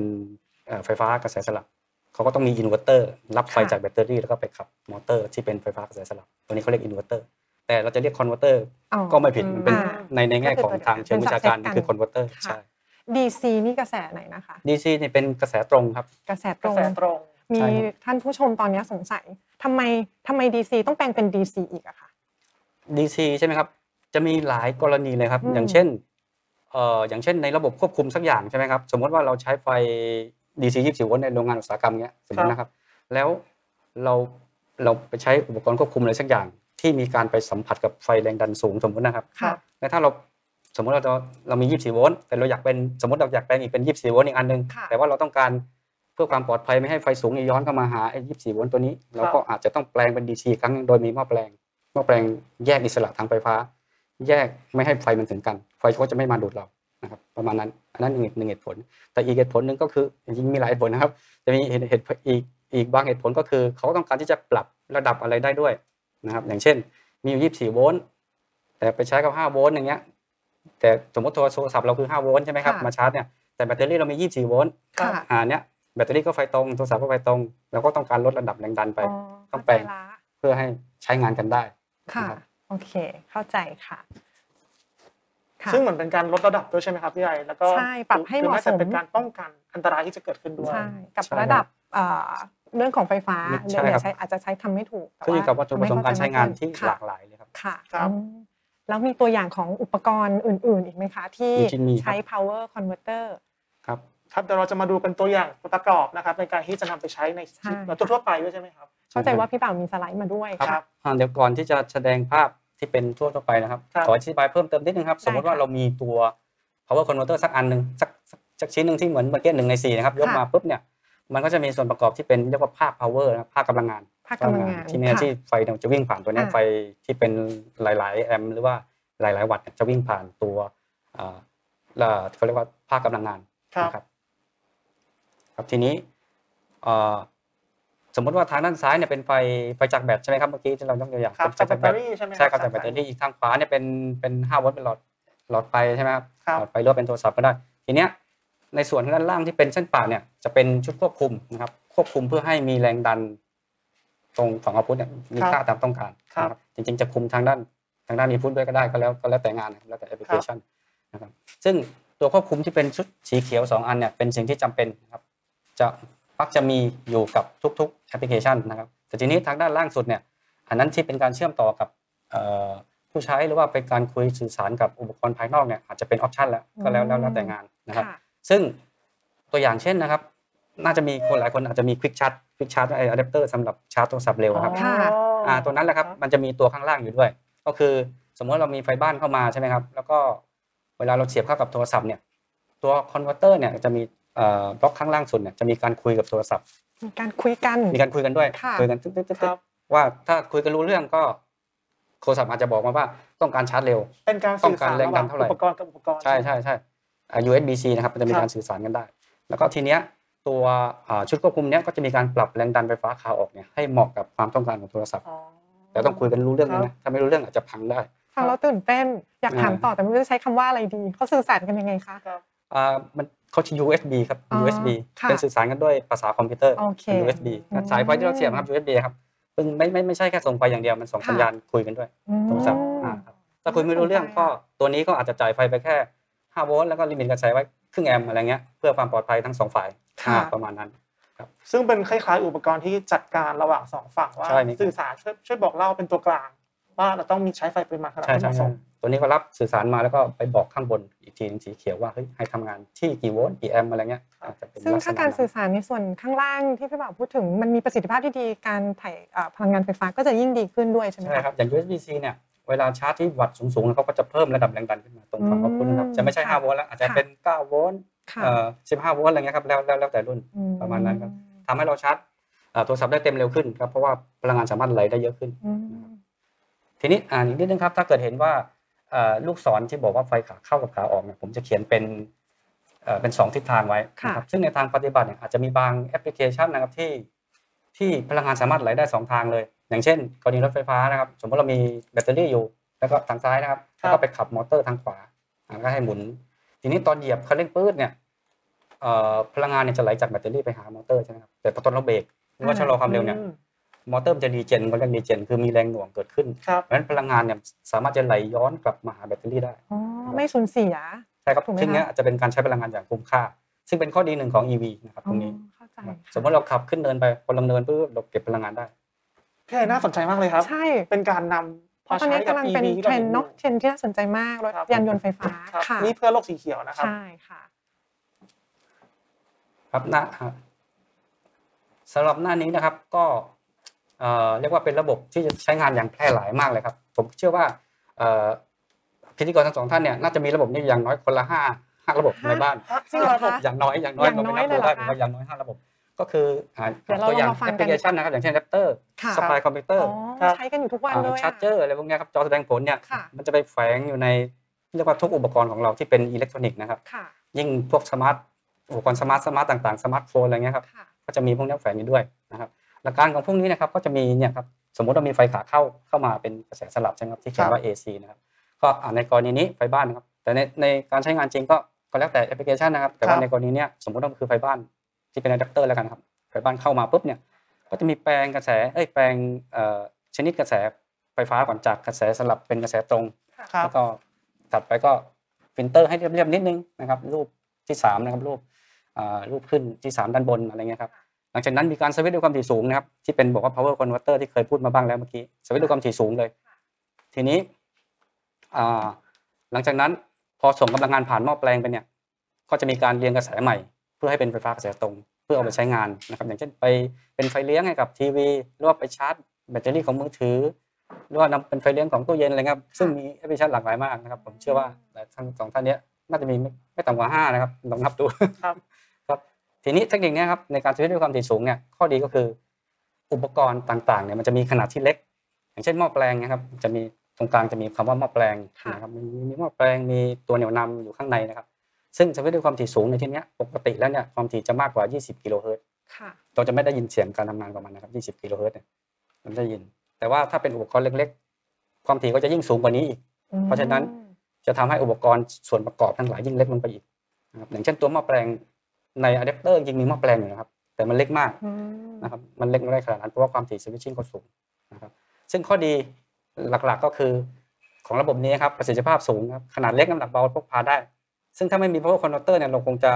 เอ่อไฟฟ้ากระแสสลับ เขาก็ต้องมีอินเวอร์เตอร์รับไฟค่ะจากแบตเตอรี่แล้วก็ไปขับมอเตอร์ที่เป็นไฟฟ้ากระแสสลับ ตัวนี้เขาเรียกอินเวอร์เตอร์แต่แต่เราจะเรียก converter อ๋อก็ไม่ผิดมันเป็นอ่าในในแง่ของทางเชิงวิชาการเป็น subset คือ converter ค่ะใช่ DC นี่กระแสไหนนะคะ DC นี่เป็นกระแสตรงครับ กระแสตกรระงแสตรง มีใช่ครับท่านผู้ชมตอนนี้สงสัยทำไมทำไม DC ต้องแปลงเป็น DC อีกอะคะ DC ใช่ไหมครับ จะมีหลายกรณีเลยครับอืมอย่างเช่นเอ่ออย่างเช่นในระบบควบคุมสักอย่างใช่ไหมครับ สมมติว่าเราใช้ไฟ DC 24โวลต์ในโรงงานอุตสาหกรรมเงี้ยสมมตินะครับ แล้วเราเราไปใช้อุปกรณ์ควบคุมอะไรสักอย่าง ที่มีการไปสัมผัสกับไฟแรงดันสูงสมมตินะครับครับแล้วถ้าเราสมมติเราจะเรามี 24 โวลต์แต่เราอยากเป็นสมมติเราอยากแปลงอีกเป็น 24 โวลต์อีกอันหนึงค่ะแต่ว่าเราต้องการเพื่อความปลอดภัยไม่ให้ไฟสูงย้อนเข้ามาหาไอ้ 24 โวลต์ตัวนี้ เราก็อาจจะต้องแปลงเป็น DC อีกครั้งหนึ่งโดยมีหม้อแปลงหม้อแปลงแยกอิสระทางไฟฟ้า แยกไม่ให้ไฟมันถึงกัน ไฟก็จะไม่มาดูดเรา นะครับประมาณนั้นอันนั้นหนึ่งหนึ่งเหตุผล แต่อีกเหตุผลหนึ่งก็คือจริงๆมีหลายเหตุผลนะครับจะมีเหตุเหตุอีกอีกบางเหตุผลก็คือเขาต้องการที่จะปรับระดับอะไรได้ด้วยนะครับอย่างเช่น มีอยู่ 24 โวลต์แต่ไปใช้กับ 5 โวลต์อย่างเงี้ยแต่สมมติโทรศัพท์เราคือ 5 โวลต์ใช่ไหมครับค่ะมาชาร์จเนี่ยแต่แบตเตอรี่เรามี 24 โวลต์ครับค่ะอ่าเนี้ยแบตเตอรี่ก็ไฟตรงโทรศัพท์ก็ไฟตรงเราก็ต้องการลดระดับแรงดันไปอ๋อเข้าใจละต้องแปลงละเพื่อให้ใช้งานกันได้ค่ะนะครับโอเค เข้าใจค่ะค่ะ ซึ่งเหมือนเป็นการลดระดับด้วยใช่ไหมครับพี่ใหญ่แล้วก็ใช่ปรับให้เหมาะสมคือน่จะเป็นการป้องกันอันตรายที่จะเกิดขึ้นด้วยใช่กับใช่ระดับเอ่อเรื่องของไฟฟ้าใช่เดี๋ยวครับใช้อาจจะใช้คำไม่ถูกแต่ขึ้นอยู่กับวัตถุประสงค์การใช้งานที่หค่ะลากหลายเลยครับค่ะครับอืมแล้วมีตัวอย่างของอุปกรณ์อื่น ๆ อีกไหมคะ ที่จริงๆมีครับใช้ power converter ครับครับเดี๋ยวเราจะมาดูเป็นตัวอย่างประกอบนะครับในการที่จะนำไปใช้ในใช่ชีวิตทั่วๆไปด้วยใช่ไหมครับ เข้าใจว่าพี่เป่ามีสไลด์มาด้วยครับอ่าเดี๋ยวก่อนที่จะแสดงภาพ ที่เป็นทั่วทั่วไปนะครับครับ ขออธิบายเพิ่มเติมนิดนึงครับ สมมติว่าค่ะเรามีตัว power converter สักอันหนึ่งสักสักสักชิ้นหนึ่งที่เหมือนเมื่อกี้หนึ่งในสี่นะครับยกค่ะมาปุ๊บเนี่ยมันก็จะมีส่วนประกอบที่เป็นเรียกว่าภาค power นะครับภาคกำลังงานภาคกำลังงานที่เนี่ยค่ะที่ไฟเนี่ยจะวิ่งผ่านตัวเนี้ยอ่าไฟที่เป็นหลาย ๆ แอมป์หรือว่าหลาย ๆ วัตต์เนี่ยจะวิ่งผ่านตัวอ่าแล้วเขาเรียกว่าภาคกำลังงานครับนะครับครับทีนี้เอ่อ สมมติว่าทางด้านซ้ายเนี่ยเป็นไฟไฟจากแบตใช่ไหมครับเมื่อกี้ที่เรายกตัวอย่างครับเป็นไฟจากแบจากตแบเตอตรี่ใช่ไหมใช่ครับจากแบตเตอรี่ทางขวาเนี่ยเป็นเป็น5โวลต์เป็นหลอดหลอดไฟใช่ไหมครับครับหลอดไฟหรือว่าเป็นโทรศัพท์ก็ได้ ทีเนี้ยในส่วนด้านล่างที่เป็นเส้นประเนี่ยจะเป็นชุดควบคุมนะครับควบคุมเพื่อให้มีแรงดัน ตรงฝั่ง output เนี่ยมีค่าตามต้องการครับนะจริงๆจะคุมทางด้านทางด้าน input ด้วยก็ได้ก็แล้วก็แล้วแต่งานนะครับแล้วแต่แอปพลิเคชันนะครับซึ่งตัวควบคุมที่เป็นชุดสีเขียวสองอันเนี่ยเป็นสิ่งที่จำเป็นนะครับจะ มักจะมีอยู่กับทุกๆแอปพลิเคชันนะครับ แต่ทีนี้ทางด้านล่างสุดเนี่ยอันนั้นที่เป็นการเชื่อมต่อกับเอ่อผู้ใช้หรือว่าเป็นการคุยสื่อสารกับอุปกรณ์ภายนอกเนี่ยอาจจะเป็น option แล้วก็แล้วแล้วแล้วแต่งานนะครับค่ะซึ่งตัวอย่างเช่นนะครับ น่าจะมีคนหลายคนอาจจะมี quick charge quick charge ไออะแดปเตอร์สำหรับชาร์จโทรศัพท์เร็วครับค่ะอ่าตัวนั้นแหละครับมันจะมีตัวข้างล่างอยู่ด้วย ก็คือสมมติเรามีไฟบ้านเข้ามาใช่ไหมครับ แล้วก็เวลาเราเสียบเข้ากับโทรศัพท์เนี่ยตัว converter เนี่ยจะมีเอ่อ บล็อกข้างล่างสุดเนี่ยจะมีการคุยกับโทรศัพท์ มีการคุยกัน มีการคุยกันด้วยค่ะคุยกันตึ๊ดตึ๊ดตึ๊ดครับว่าถ้าคุยกันรู้เรื่องก็โทรศัพท์อาจจะบอกมาว่าต้องการชาร์จเร็ว เป็นการสื่อสารต้องการแรงระหดัว่างนเท่าไหร่อุปกรณ์กับอุปกรณ์ ใช่ใช่ใช่อ่า USB-C นะครับมันจะมีครับการสื่อสารกันได้ แล้วก็ทีเนี้ยตัวอ่าชุดควบคุมเนี้ยก็จะมีการปรับแรงดันไฟฟ้าขาออกเนี่ยให้เหมาะกับความต้องการของโทรศัพท์อ๋อแต่ต้องคุยกันรู้เรื่องครัด้วยบนะถ้าไม่รู้เรื่องอาจจะพังได้ฟังแล้วตื่นเต้นอยากถามอ่าต่อแต่ไม่รู้จะใช้คำว่าอะไรดีเขาสื่อสารกันยังไงคะครับอ่า มันเขาใช้ USB ครับอ๋อ USB ค่ะเป็นสื่อสารกันด้วยภาษาคอมพิวเตอร์โอเคเป็น USB อืมสายไฟที่เราเสียบนะครับ USB ครับซึ่งไม่ไม่ไม่ใช่แค่ส่งไฟอย่างเดียวมันส่งค่ะสัญญาณคุยกันด้วยอืมโทรศัพท์อ่าครับถ้าคุยไม่รู้เรื่องก็ตัวนี้ก็อาจจะจ่ายไฟไปแค่5โวลต์แล้วก็ limit การใช้ไว้ครึ่งแอมป์อะไรเงี้ยเพื่อความปลอดภัยทั้งสองฝ่ายค่ะอ่าประมาณนั้นซึ่งเป็นคล้ายๆอุปกรณ์ที่จัดการระหว่างสองฝั่งว่าใช่นี่สื่อสารช่วยช่วยบอกเล่าเป็นตัวกลาง ว่าเราต้องมีใช้ไฟปริมาณขนาดใช่ที่เหใช่มาะสใช่มตัวนี้ก็รับสื่อสารมาแล้วก็ไปบอกข้างบนอีกทีหนึงสีเขียวว่าเฮ้ยให้ทำงานที่กี่โวลต์กี่แอมป์อะไรเงี้ยอาจจะเป็นซึ่งลักษถ้าณะการนั้นสื่อสารในส่วนข้างล่างที่พี่บ่าวพูดถึงมันมีประสิทธิภาพที่ดีการถ่ายเอ่อพลังงานไฟฟ้าก็จะยิ่งดีขึ้นด้วยใช่ไหม ใช่คะครับอย่าง USB-C เนี่ยเวลาชาร์จที่วัตต์สูงๆเขาก็จะเพิ่มระดับแรงดันขึ้นมาตรงฝั่งอืมขอบคุณนะครับจะไม่ใช่ค่ะ5โวลต์แล้วอาจจะค่ะเป็น 9 โวลต์ค่ะเอ่อ15 โวลต์อะไรเงี้ยครับแล้วแล้วแล้วแต่รุ่นอืประมาณนั้นครับ ทำให้เราชาร์จเอ่อโทรศัพท์ได้เต็มเร็วขึ้นครับเพราะว่าพลังงานสามารถไหลได้เยอะขึ้น อืม ทีนี้อ่านอีกนิดนึงครับถ้าเกิดเห็นว่าเอ่อลูกศรที่บอกว่าไฟขาเข้ากับขาออกเนี่ยผมจะเขียนเป็นเอ่อเป็นสองทิศทางไว้นะครับซึ่งในทางปฏิบัติเนี่ยอาจจะมีบางแอปพลิเคชันนะครับที่ที่พลังงานสามารถไหลได้สองทางเลย อย่างเช่น กรณีรถไฟฟ้านะครับ สมมติเรามีแบตเตอรี่อยู่ แล้วก็ทางซ้ายนะครับแล้วก็ไปขับมอเตอร์ทางขวาอ่าก็ให้หมุน ทีนี้ตอนเหยียบคันเร่งปื๊ดเนี่ยเอ่อพลังงานเนี่ยจะไหลจากแบตเตอรี่ไปหามอเตอร์ใช่ไหมครับแต่พอตอนเราเบรกหรือว่าชะลอความเร็วเนี่ยอื มมอเตอร์มันจะ regen เขาเรียก regen คือมีแรงหน่วงเกิดขึ้นครับเพราะฉะนั้นพลังงานเนี่ยสามารถจะไหลย้อนกลับมาหาแบตเตอรี่ได้อ๋อไม่สูญเสียใช่ครับถูกไหมซึ่งเนี้ยคะอาจจะเป็นการใช้พลังงานอย่างคุ้มค่า ซึ่งเป็นข้อดีหนึ่งของ EV นะครับตรงนี้อ๋อเข้าใจครับค่ะสมมติเราขับขึ้นเนินไปพอลงเนินปุ๊บเราเก็บพลังงานได้พี่ไอน่าสนใจมากเลยครับใช่เป็นการนำเพราะตอนนี้กำลังเป็น EV ที่เทรนด์เนาะเทรนด์ที่น่าสนใจมากรถครับยานยนต์ไฟฟ้าครับค่ะนี่เพื่อโลกสีเขียวนะครับใช่ค่ะ ครับหน้าฮะสำหรับหน้านี้นะครับก็ เอ่อเรียกว่าเป็นระบบที่จะใช้งานอย่างแพร่หลายมากเลยครับ ผมเชื่อว่าเอ่อพิธีกรทั้งสองท่านเนี่ยน่าจะมีระบบนี้อย่างน้อยคนละห้าห้าระบบห้าในบ้านจริงเหรอคะอย่างน้อยอย่างน้อยอย่างเราน้ไม่อยนับเลยดูเหรอคะได้ผมว่าอย่างน้อยห้าระบบ ก็คืออ่าเดี๋ยวเราตัวอย่างลองมาฟังแอปพกันลิเคชันนะครับอย่างเช่นแรปเตอร์ค่ะสปายคอมพิวเตออ๋ร์อครับใช้กันอยู่ทุกวันเลยชาร์จเจอร์อะไรพวกเนี้ยครับจอแสดงผลเนี่ยค่ะมันจะไปแฝงอยู่ในเรียกว่าทุกอุปกรณ์ของเราที่เป็นอิเล็กทรอนิกส์นะครับค่ะยิ่งพวกสมาร์ทอุปกรณ์ smart smart ต่างๆสมาร์ทโฟนอะไรเงี้ยครับค่ะก็จะมีพวกนี้แฝงอยู่ด้วยนะครับ หลักการของพวกนี้นะครับก็จะมีเนี่ยครับสมมติเรามีไฟขาเข้าเข้ามาเป็นกระแสสลับใช่ไหมครับที่เขียนว่า AC นะครับก็อ่าในกรณีนี้ไฟบ้านนะครับแต่ในในการใช้งานจริงก็ก็แล้วแต่แอปพลิเคชันนะครับแต่ว่าครับในกรณีเนี้ยสมมติว่ามันคือไฟบ้านที่เป็นอะแดปเตอร์แล้วกันครับไฟบ้านเข้ามาปุ๊บเนี่ยก็จะมีแปลงกระแสเอ้ยแปลงเอ่อชนิดกระแสไฟฟ้าก่อนจากกระแสสลับเป็นกระแสตรงครับแล้วก็ถัดไปก็ฟิลเตอร์ให้เรียบๆนิดนึงนะครับรูปที่สามนะครับรูปอ่ารูปขึ้นที่สามด้านบนอะไรเงี้ยครับ หลังจากนั้นมีการสวิตช์ด้วยความถี่สูงนะครับที่เป็นบอกว่า power converter ที่เคยพูดมาบ้างแล้วเมื่อกี้สวิตช์ด้วยความถี่สูงเลย ทีนี้หลังจากนั้นพอส่งกำลังงานผ่านหม้อแปลงไปเนี่ยก็จะมีการเรียงกระแสใหม่ เพื่อให้เป็นไฟฟ้ากระแสตรง เพื่อเอาไปใช้งานนะครับอย่างเช่นไปเป็นไฟเลี้ยงให้กับทีวีหรือว่าไปชาร์จแบตเตอรี่ของมือถือหรือว่านำเป็นไฟเลี้ยงของตู้เย็นอะไรครับซึ่งมีแอปพลิเคชันหลากหลายมากนะครับ ผมเชื่อว่าทั้งสองท่านนี้น่าจะมีไม่ต่ำกว่าห้านะครับลองนับดูครับ ทีนี้เทคนิคเนี้ยครับในการสวิตช์ด้วยความถี่สูงเนี่ยข้อดีก็คืออุปกรณ์ต่างๆเนี่ยมันจะมีขนาดที่เล็ก อย่างเช่นหม้อแปลงนะครับจะมีตรงกลางจะมีคำว่าหม้อแปลงค่ะนะครับมีมีหม้อแปลงมีตัวเหนี่ยวนำอยู่ข้างในนะครับ ซึ่งสวิตช์ด้วยความถี่สูงในที่เนี้ยปกติแล้วเนี่ยความถี่จะมากกว่า 20 กิโลเฮิรตซ์ค่ะเราจะไม่ได้ยินเสียงการทำงานของมันนะครับ20 กิโลเฮิรตซ์เนี่ยมันไม่ได้ยิน แต่ว่าถ้าเป็นอุปกรณ์เล็ก ๆ ความถี่ก็จะยิ่งสูงกว่านี้อีก เพราะฉะนั้นจะทำให้อุปกรณ์ส่วนประกอบทั้งหลายยิ่งเล็กลงไปอีกนะครับอย่างเช่นตัวหม้อแปลง ในอะแดปเตอร์จริงมีหม้อแปลงอยู่นะครับ แต่มันเล็กมากอืมนะครับมันเล็กไม่ได้ขนาดนั้นเพราะว่าความถี่สวิตชิ่งก็สูงนะครับซึ่งข้อดีหลักๆก็คือของระบบนี้ครับประสิทธิภาพสูงครับขนาดเล็กน้ำหนักเบาพกพาได้ ซึ่งถ้าไม่มี power converter เนี่ยเราคงจะ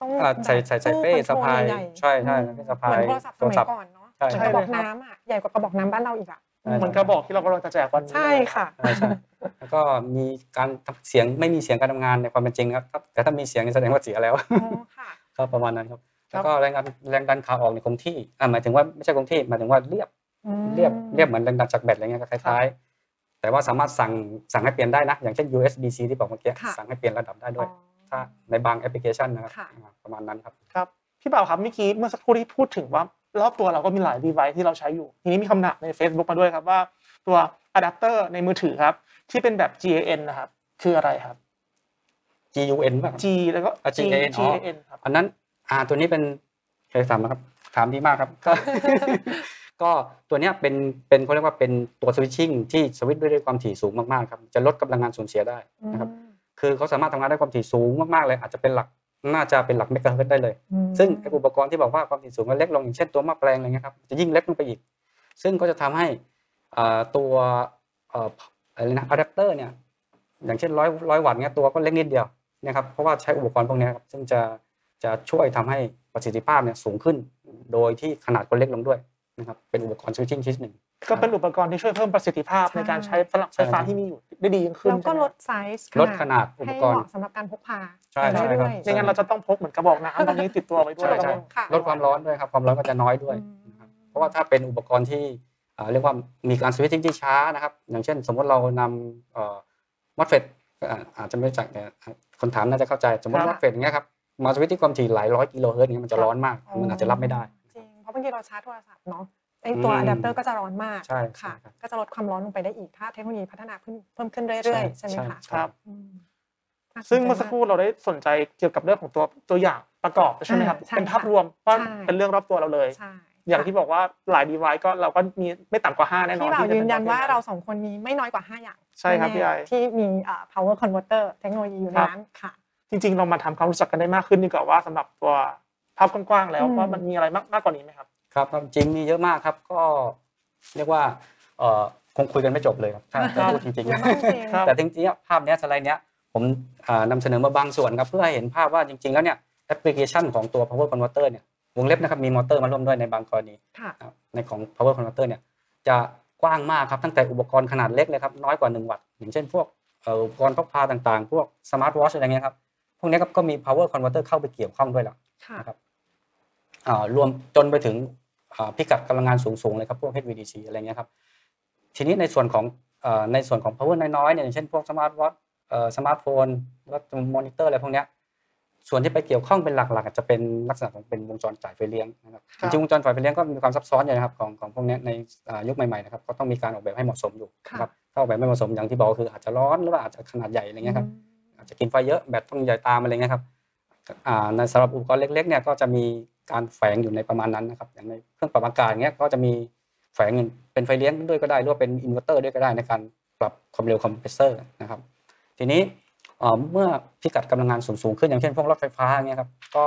ต้องอ่าใส่ใส่ใส่เป้ตู้สะพายคอนโทรลใหญ่ๆใช่ใช่อืมสะพายเหมือนโทรศัพท์สมัยก่อนเนาะใช่เหมือนกระบอกน้ำอะใหญ่กว่ากระบอกน้ำบ้านเราอีกอะใช่เหมือนกระบอกที่เรากำลังจะแจกวันนี้ใช่ค่ะใช่ใช่แล้วก็มีการทำเสียงไม่มีเสียงการทำงานในความเป็นจริงนะครับแต่ถ้ามีเสียงนี่แสดงว่าเสียแล้วอ๋อค่ะ ก็ประมาณนั้นครับแล้วก็แรงดันแรงดันขาออกในยคงที่อ่าหมายถึงว่าไม่ใช่คงที่หมายถึงว่าเรียบอืมเรียบเรียบเหมือนแรงดันจากแบตอะไรเงี้ยก็คล้ายๆ แต่ว่าสามารถสั่งสั่งให้เปลี่ยนได้นะ อย่างเช่น USB-C ที่บอกเมื่อกี้ค่ะสั่งให้เปลี่ยนระดับได้ด้วยอ๋อถ้าในบางแอปพลิเคชันนะครับค่ะอ่าประมาณนั้นครับครับพี่บ่าวครับเมื่อกี้เมื่อสักครู่ที่พูดถึงว่ารอบตัวเราก็มีหลาย device ที่เราใช้อยู่ ทีนี้มีคำถามใน Facebook มาด้วยครับว่าตัวอะแดปเตอร์ในมือถือครับ ที่เป็นแบบ GAN นะครับ คืออะไรครับ GUN ป่ะครับ G แล้วก็อะ GAN อ๋อ GAN ครับ อันนั้นอ่าตัวนี้เป็นเคยถามนะครับถามดีมากครับก็ก็ตัวเนี้ยเป็นเป็นเขาเรียกว่าเป็นตัวสวิตชิ่งที่สวิตช์ด้วยความถี่สูงมากๆครับจะลดกำลังงานสูญเสียได้นะครับอืมคือเขาสามารถทำงานได้ความถี่สูงมากๆเลย อาจจะเป็นหลักน่าจะเป็นหลักเมกะเฮิรตซ์ได้เลย อืมซึ่งไอ้อุปกรณ์ที่บอกว่าความถี่สูงมันเล็กลงอย่างเช่นตัวหม้อแปลงอะไรเงี้ยครับจะยิ่งเล็กลงไปอีก ซึ่งก็จะทำให้อ่าตัวเอ่ออะไรนะอะแดปเตอร์เนี่ยอย่างเช่นร้อยร้อยวัตต์เนี้ยตัวก็เล็กนิดเดียว นะครับเพราะว่าใช้อุปกรณ์พวกเนี้ยครับซึ่งจะจะช่วยทำให้ประสิทธิภาพเนี่ยสูงขึ้น โดยที่ขนาดก็เล็กลงด้วยนะครับเป็นอุปกรณ์สวิตชิ่งชิ้นหนึ่งก็เป็นอุปกรณ์ที่ช่วยเพิ่มประสิทธิภาพใช่ในการใช้พลังไฟฟ้าที่มีอยู่ได้ดียิ่งขึ้นแล้วก็ใช่ไหมลดไซส์ลดขนาดอุปให้กรเหณ์มาะสำหรับการพกพาใช่ได้ใช่ด้ครับวยไม่งั้นเราจะต้องพกเหมือนกระบอกน้ำตอนนี้ติดตัวไว้ด้วยใช่แล้วก็ใช่ค่ะลดความร้อนด้วยครับความร้อนก็จะน้อยด้วยอืมนะครับเพราะว่าถ้าเป็นอุปกรณ์ที่อ่าเรียกว่ามีการสวิตชิ่งที่ช้านะครับ อย่างเช่น สมมติเรานเอ่อ MOSFET อาจจะไม่รู้จักแต่ คนถามน่าจะเข้าใจสมมติครับ MOSFET อย่างเงี้ยครับมาสวิตช์ที่ความถี่หลายร้อยกิโลเฮิรตซ์อย่างเงี้ยมันจะร้อนมากมันอาจจะรับไม่ได้จริงเพราะบางทีเราชาร์จโทรศัพท์เนาะไอตัวอืมอะแดปเตอร์ก็จะร้อนมากใช่ใช่ค่ะครับก็จะลดความร้อนลงไปได้อีกถ้าเทคโนโลยีพัฒนาขึ้นเพิ่มขึ้นเรื่อยๆใช่ไหมคะครับอืมน่าสนใจซึ่งเมื่อสักครู่เราได้สนใจเกี่ยวกับเรื่องของตัวตัวอย่างประกอบใช่ไหมครับอ่าใช่เป็นภาพรวมว่าใช่เป็นเรื่องรอบตัวเราเลยใช่ อย่างที่บอกว่าหลาย device ก็เราก็มีไม่ต่ำกว่า 5 แน่นอนพี่บ่าวที่จะยืเป็นยันว่าประภทเราสองคนมีไม่น้อยกว่า 5 อย่าง ใช่ครับพี่ไอแน่ๆที่มีเอ่อ power converter เทคโนโลยีอยู่ในครับนั้นค่ะ จริง ๆ เรามาทำความรู้จักกันได้มากขึ้นดีกว่าว่าสำหรับตัวภาพกว้างๆแล้วอืมว่ามันมีอะไรมากมากกว่านี้ไหมครับครับครับจริงมีเยอะมากครับก็เรียกว่าเอ่อคงคุยกันไม่จบเลยครับถ้าครัถ้าบพูดจริงเยอะๆมากจริงครับแต่จริงๆอะภาพเนี้ยสไลด์เนี้ยผมอ่านำเสนอมาบางส่วนครับเพื่อให้เห็นภาพว่าจริง ๆ แล้วเนี่ยแอปพลิเคชันของตัว power converter เนี่ย วงเล็บนะครับมีมอเตอร์มาร่วมด้วยในบางกรณีค่ะนะครับในของ power converter เนี่ยจะกว้างมากครับตั้งแต่อุปกรณ์ขนาดเล็กเลยครับน้อยกว่า 1 วัตต์อย่างเช่นพวกเอ่ออุปกรณ์พกพาต่างๆ พวก smart watch อะไรเงี้ยครับพวกเนี้ยครับก็มี power converter เข้าไปเกี่ยวข้องด้วยแล้วค่ะนะครับอ่ารวมจนไปถึงอ่าพิกัดกำลังงานสูงๆเลยครับพวก HVDC อะไรเงี้ยครับทีนี้ในส่วนของเอ่อในส่วนของ power น้อยๆเนี่ยอย่างเช่นพวก smart watchสมาร์ทโฟนแล้วมอนิเตอร์อะไรพวกเนี้ย ส่วนที่ไปเกี่ยวข้องเป็นหลักๆอาจจะเป็นลักษณะของเป็นวงจรจ่ายไฟเลี้ยงนะครับครับจริงๆวงจรจ่ายไฟเลี้ยงก็มีความซับซ้อนอยู่นะครับของของพวกเนี้ยในอ่ายุคใหม่ๆนะครับก็ต้องมีการออกแบบให้เหมาะสมอยู่นะครับถ้าออกแบบไม่เหมาะสมอย่างที่บอกก็คืออาจจะร้อนหรือว่าอาจจะขนาดใหญ่อะไรเงี้ยครับอาจจะกินไฟเยอะแบตต้องใหญ่ตามอะไรเงี้ยครับอ่าในสำหรับอุปกรณ์เล็กๆเนี่ยก็จะมีการแฝงอยู่ในประมาณนั้นนะครับอย่างในเครื่องปรับอากาศเงี้ยก็จะมีแฝงอยู่เป็นไฟเลี้ยงด้วยก็ได้หรือว่าเป็นอินเวอร์เตอร์ด้วยก็ได้ในการปรับความเร็วคอมเพรสเซอร์นะครับทีนี้ เอ่อเมื่อพิกัดกำลังงานสูงๆขึ้นอย่างเช่นพวกรถไฟฟ้าเงี้ยครับก็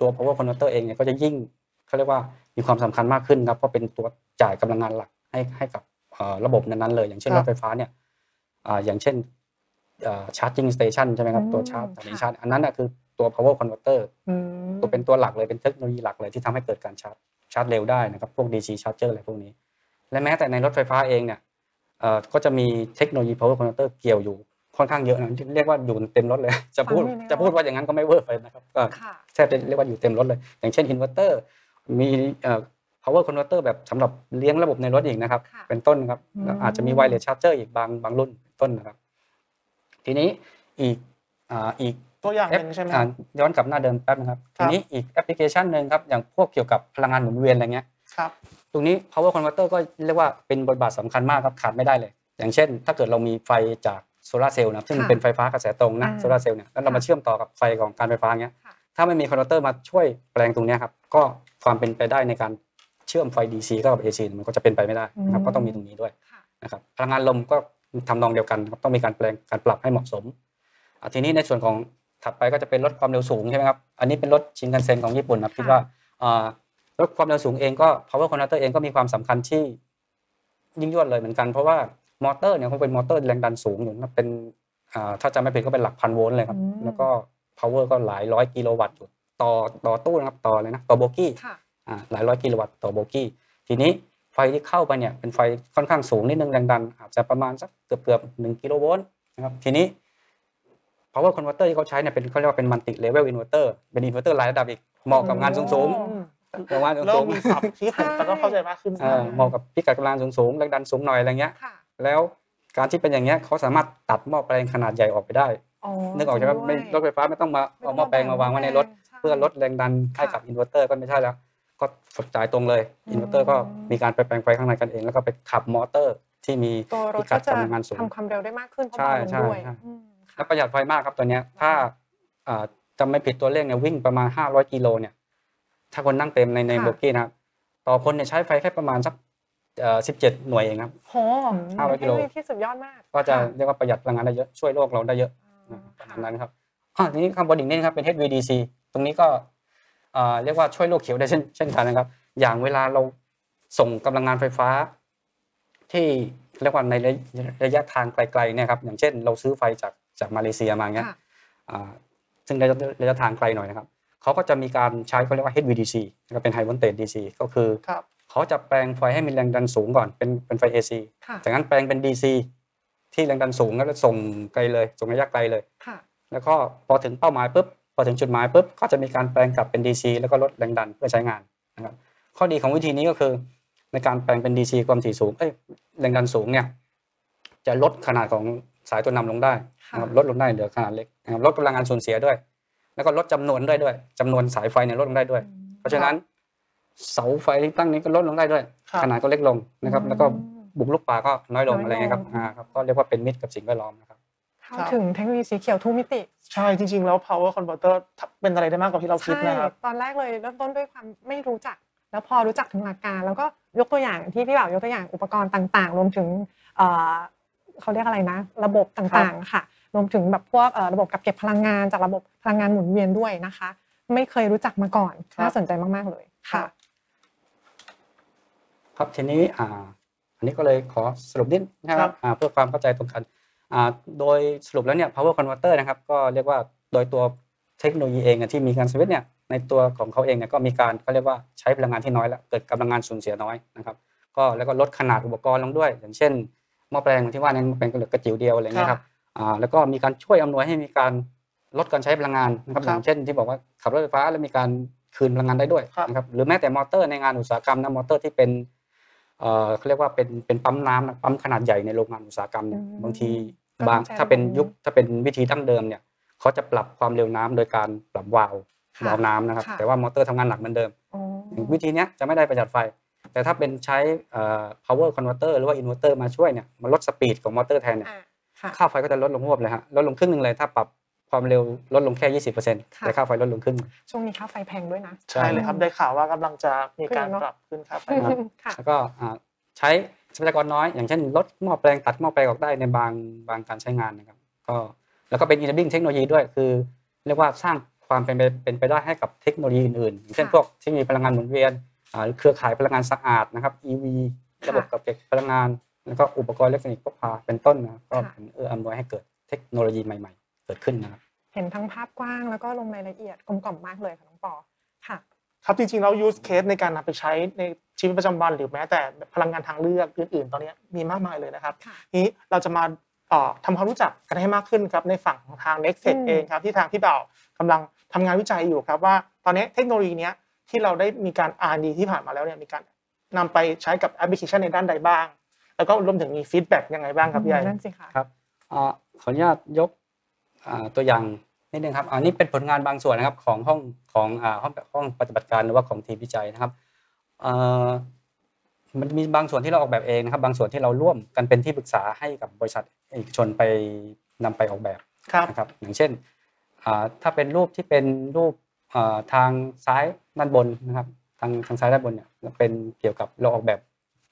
ตัว power converter เองเนี่ยก็จะยิ่งเขาเรียกว่ามีความสำคัญมากขึ้นครับเพราะเป็นตัวจ่ายกำลังงานหลักให้ให้กับเอ่อระบบนั้นๆเลย อย่างเช่นครัรถไฟฟ้าเนี่ยอ่าอย่างเช่นชาร์จิ n งสเตชันใช่ไหมครับอืมตัวชาร์จค่ะสถานีชาร์จอันนั้นน่ะคือตัว power converter อืมตัวเป็เป็นตัวหลักเลยเป็นเทคโนโลยีหลักเลยที่ทำให้เกิดการชาร์จชาร์จเร็วได้นะครับพวก DC charger อะไรพวกนี้ และแม้แต่ในรถไฟฟ้าเองเนี่ยเอ่อก็จะมีเทคโนโลยี power converter เกี่ยวอยู่ ค่อนข้างเยอะนะเรียกว่าอยู่เต็มรถเลย จะพูดฟังไม่ได้จะพูดว่าอย่างนั้นก็ไม่เวอร์เลยนะครับก็ค่ะแทบจะเรียกว่าอยู่เต็มรถเลย อย่างเช่นอินเวอร์เตอร์มีเอ่อ power converter แบบสำหรับเลี้ยงระบบในรถอีกนะครับค่ะเป็นต้นครับอืมแล้วอาจจะมี wireless charger อีกบางบางรุ่นเป็นต้นนะครับ ทีนี้อีกอ่าอีกตัวอย่างหนึ่งแอปใช่ไหมอ่าย้อนกลับหน้าเดิมแป๊บนะครับครัทีบนี้อีกแอปพลิเคชันหนึ่งครับ อย่างพวกเกี่ยวกับพลังงานหมุนเวียนอะไรเงี้ยครับตรงนี้ power converter ก็เรียกว่าเป็นบทบาทสำคัญมากครับขาดไม่ได้เลย อย่างเช่น ถ้าเกิดเรามีไฟจาก โซลาร์เซลล์นะซึ่งมันค่ะเป็นไฟฟ้ากระแสตรงนะอ่าโซลาร์เซลล์เนี่ยแล้วเรามาค่ะเชื่อมต่อกับไฟของการไฟฟ้าเงี้ยค่ะถ้าไม่มี converter มาช่วยแปลงตรงเนี้ยครับก็ความเป็นไปได้ในการเชื่อมไฟ DC เข้ากับ AC มันก็จะเป็นไปไม่ได้นะครับอืมก็ต้องมีตรงนี้ด้วยค่ะนะครับพลังงานลมก็ทำนองเดียวกันครับต้องมีการแปลงการปรับให้เหมาะสมอะทีนี้ในส่วนของถัดไปก็จะเป็นรถความเร็วสูงใช่ไหมครับอันนี้เป็นรถชินคันเซ็นของญี่ปุ่นนะครับคิดว่าอ่ารถความเร็วสูงเองก็ power converter เองก็มีความสำคัญที่ยิ่งยวดเลยเหมือนกันเพราะว่า มอเตอร์เนี่ยคงเป็นมอเตอร์แรงดันสูงอยู่นะเป็นอ่าถ้าจำไม่ผิดก็เป็นหลักพันโวลต์เลยครับอืมแล้วก็ power ก็หลายร้อยกิโลวัตต์อยู่ต่อต่อตู้นะครับต่อเลยนะต่อโบกี้ค่ะอ่าหลายร้อยกิโลวัตต์ต่อโบกี้ทีนี้ไฟที่เข้าไปเนี่ยเป็นไฟค่อนข้างสูงนิดนึงแรงดัน อาจจะประมาณสักเกือบเกือบหนึ่งกิโลโวลต์นะครับทีนี้ power converter ที่เขาใช้เนี่ยเป็นเขาเรียกว่าเป็น multi level inverter เป็น inverter หลายระดับอีกเหมาะกับงานสูงโอ้ๆประมาณสูเริ่มงมีศัพท์ที่ผมจะต้องเข้าใจมากขึ้นๆเออเหมาะกับพิกัดกำลังสูงๆแรงดันสูงหน่อยอะไรเงี้ยค่ะ แล้วการที่เป็นอย่างเงี้ยเขาสามารถตัดหม้อแปลงขนาดใหญ่ออกไปได้อ๋อนึกออกใช่ไหมไม่รถไฟฟ้าไม่ต้องมาเอาหม้อแปลงมาวางไว้ในรถ เพื่อลดแรงดันให้กับอินเวอร์เตอร์ก็ไม่ใช่แล้ว ก็ฝดจ่ายตรงเลยอืมอินเวอร์เตอร์ก็มีการไปแปลงไฟข้างในกันเอง แล้วก็ไปขับมอเตอร์ที่มีตัวรพิถกัก็ดจะกำลังงานสูงทำความเร็วได้มากขึ้นเพราะใช่เบาลงด้วยใช่ใช่อืมค่ะและประหยัดไฟมากครับตัวเนี้ยถ้าอ่าจำไม่ผิดตัวเลขเนี่ยวิ่งประมาณ 500 กิโลเนี่ย ถ้าคนนั่งเต็มในในค่ะโบกี้นะครับต่อคนเนี่ยใช้ไฟแค่ประมาณสัก เอ่อ17 หน่วยเองครับ โห500กิโล เป็นเทคโนโลยีที่สุดยอดมากก็จะค่เรียกว่าประหยัดพลังงานได้เยอะช่วยโลกเราได้เยอะอ่าประมาณนั้นครับอ่าทีนี้ข้างบนอีกนิดนะครับเป็น HVDC ตรงนี้ก็อ่าเรียกว่าช่วยโลกเขียวได้เช่นเช่นกันนะครับ อย่างเวลาเราส่งกำลังงานไฟฟ้า ที่เรียกว่าในระยะระยะทางไกลๆเนี่ยครับอย่างเช่น เราซื้อไฟจากจากมาเลเซียมาเงี้ย ค่ะ อ่าซึ่งระยะระยะทางไกลหน่อยนะครับ เขาก็จะมีการใช้เขาเรียกว่า HVDC นะครับเป็น High Voltage DC ก็คือครับ เขาจะแปลงไฟให้มีแรงดันสูงก่อนเป็นเป็นไฟ AC ค่ะจากนั้นแปลงเป็น DC ที่แรงดันสูงแล้วส่งไกลเลยส่งระยะไกลเลยค่ะแล้วก็พอถึงเป้าหมายปุ๊บพอถึงจุดหมายปุ๊บก็จะมีการแปลงกลับเป็น DC แล้วก็ลดแรงดันเพื่อใช้งานนะครับข้อดีของวิธีนี้ก็คือ ในการแปลงเป็น DC ความถี่สูงเอ้ยแรงดันสูงเนี่ยจะลดขนาดของสายตัวนำลงได้นะครับค่ะลดลงได้เหลือขนาดเล็กนะครับลดกำลังงานสูญเสียด้วย แล้วก็ลดจำนวนได้ด้วยจำนวนสายไฟเนี่ยลดลงได้ด้วย เพราะฉะนั้น เสาไฟที่ตั้งนี้ก็ลดลงได้ด้วย ครับ ขนาดก็เล็กลงนะครับ แล้วก็อืมบุกลุกป่าก็น้อยลงน้อยลง อะไรเงี้ยครับอ่าครับก็เรียกว่าเป็นมิตรกับสิ่งแวดล้อมนะครับ เข้าถึงเทคโนโลยีสีเขียวทุกมิติใช่จริงๆแล้ว power converter เป็นอะไรได้มากกว่าที่เราคิดใช่นะครับ ตอนแรกเลยเริ่มต้นด้วยความไม่รู้จัก แล้วพอรู้จักถึงหลักการ แล้วก็ยกตัวอย่างที่พี่บ่าวยกตัวอย่างอุปกรณ์ต่างๆ รวมถึงเอ่อเขาเรียกอะไรนะ ระบบต่างๆค่ะ รวมถึงแบบพวกเอ่อระบบกับเก็บพลังงานจากระบบพลังงานหมุนเวียนด้วยนะคะ ไม่เคยรู้จักมาก่อนครับ น่าสนใจมากๆเลยค่ะ ครับทีนี้อ่าอันนี้ก็เลยขอสรุปนิดนะคครัรับบอ่าเพื่อความเข้าใจตรงกันอ่าโดยสรุปแล้วเนี่ย power converter นะครับก็เรียกว่าโดยตัวเทคโนโลยีเองอะที่มีการสวิตช์เนี่ยในตัวของเขาเองเนี่ยก็มีการก็เรียกว่าใช้พลังงานที่น้อยแล้วเกิดกำลังงานสูญเสียน้อยนะครับก็แล้วก็ลดขนาดอุปกรณ์ลงด้วย อย่างเช่นหม้อแปลงที่ว่านั้นเป็นกระเหลือกระจิ๋วเดียวอะไรเงี้ยครับอ่าแล้วก็มีการช่วยอำนวยให้มีการลดการใช้พลังงานนะครับคอรับย่างเช่นที่บอกว่าขับรถไฟฟ้าแล้วมีการคืนพลังงานได้ด้วยครับนะครับหรือแม้แต่มอเตอร์ในงานอุตสาหกรรมนะมอเตอร์ที่เป็น เอ่อเขาเรียกว่าเป็นเป็นปั๊มน้ำนะปั๊มขนาดใหญ่ในโรงงานอุตสาหกรรมเนี่ยอืมบางทีก็บางต้องใช้ถ้าเป็นระบบนี้ยุคถ้าเป็นวิธีดั้งเดิมเนี่ยเขาจะปรับความเร็วน้ำโดยการปรับวาล์วค่ะวาล์วน้ำนะครับค่ะแต่ว่ามอเตอร์ทำงานหนักเหมือนเดิมอ๋อวิธีเนี้ยจะไม่ได้ประหยัดไฟ แต่ถ้าเป็นใช้เอ่อ power converter หรือว่า inverter มาช่วยเนี่ยมาลด speed ของมอเตอร์แทนเนี่ยอ่าค่ะค่าไฟก็จะลดลงฮวบเลยฮะลดลงครึ่งหนึ่งเลยถ้าปรับ ความเร็วลดลงแค่ 20%ค่ะแต่ค่าไฟลดลงครึ่งหนึ่งช่วงนี้ค่าไฟแพงด้วยนะ ใช่เลยครับได้ข่าวว่ากำลังจะมีการขึ้นเนอะปรับขึ้นครับครับค่ะแล้วก็อ่าใช้ทรัพยากรน้อย อย่างเช่นลดหม้อแปลงตัดหม้อแปลงออกได้ในบางบางการใช้งานนะครับก็แล้วก็เป็น enabling เทคโนโลยีด้วยคือ เรียกว่าสร้างความเป็นไปเป็นไปได้ให้กับเทคโนโลยีอื่นๆอย่างเช่นค่ะพวกที่มีพลังงานหมุนเวียนอ่าเครือข่ายพลังงานสะอาดนะครับ EV ค่ะระบบกับเก็บพลังงาน แล้วก็อุปกรณ์อิเล็กทรอนิกส์พกพาเป็นต้นนะครับก็ค่ะเป็นเอื้ออำนวยให้เกิดเทคโนโลยีใหม่ ๆ เกิดขึ้นนะครับ เห็นทั้งภาพกว้างแล้วก็ลงรายละเอียดกลมกล่อมมากเลยค่ะน้องปอค่ะ ครับจริงๆแล้ว use case ในการนำไปใช้ในชีวิตประจำวัน หรือแม้แต่พลังงานทางเลือกอื่นๆ ตอนนี้มีมากมายเลยนะครับค่ะทีนี้เราจะมาเอ่อทำความรู้จักกันให้มากขึ้นครับในฝั่งของทาง NECTEC อืมเองครับที่ทางพี่เบ่าวกำลังทำงานวิจัยอยู่ครับว่าตอนนี้เทคโนโลยีเนี้ยที่เราได้มีการ R&D ที่ผ่านมาแล้วเนี่ยมีการนำไปใช้กับแอปพลิเคชันในด้านใดบ้าง แล้วก็รวมถึงมี feedback ยังไงบ้างครับพี่ใหญ่นั่นสิค่ะครับอ่าขออนุญาตยกอ่า ตัวอย่างนิดนึงครับอันนี้เป็นผลงานบางส่วนนะครับของห้องของอ่าห้องห้องปฏิบัติการหรือว่าของทีมวิจัยนะครับเอ่อมันมีบางส่วนที่เราออกแบบเองนะครับ บางส่วนที่เราร่วมกันเป็นที่ปรึกษาให้กับบริษัทเอกชนไปนำไปออกแบบครับนะครับ อย่างเช่นอ่าถ้าเป็นรูปที่เป็นรูปอ่าทางซ้ายด้านบนนะครับ ทางทางซ้ายด้านบนเนี่ยเป็นเกี่ยวกับเราออกแบบ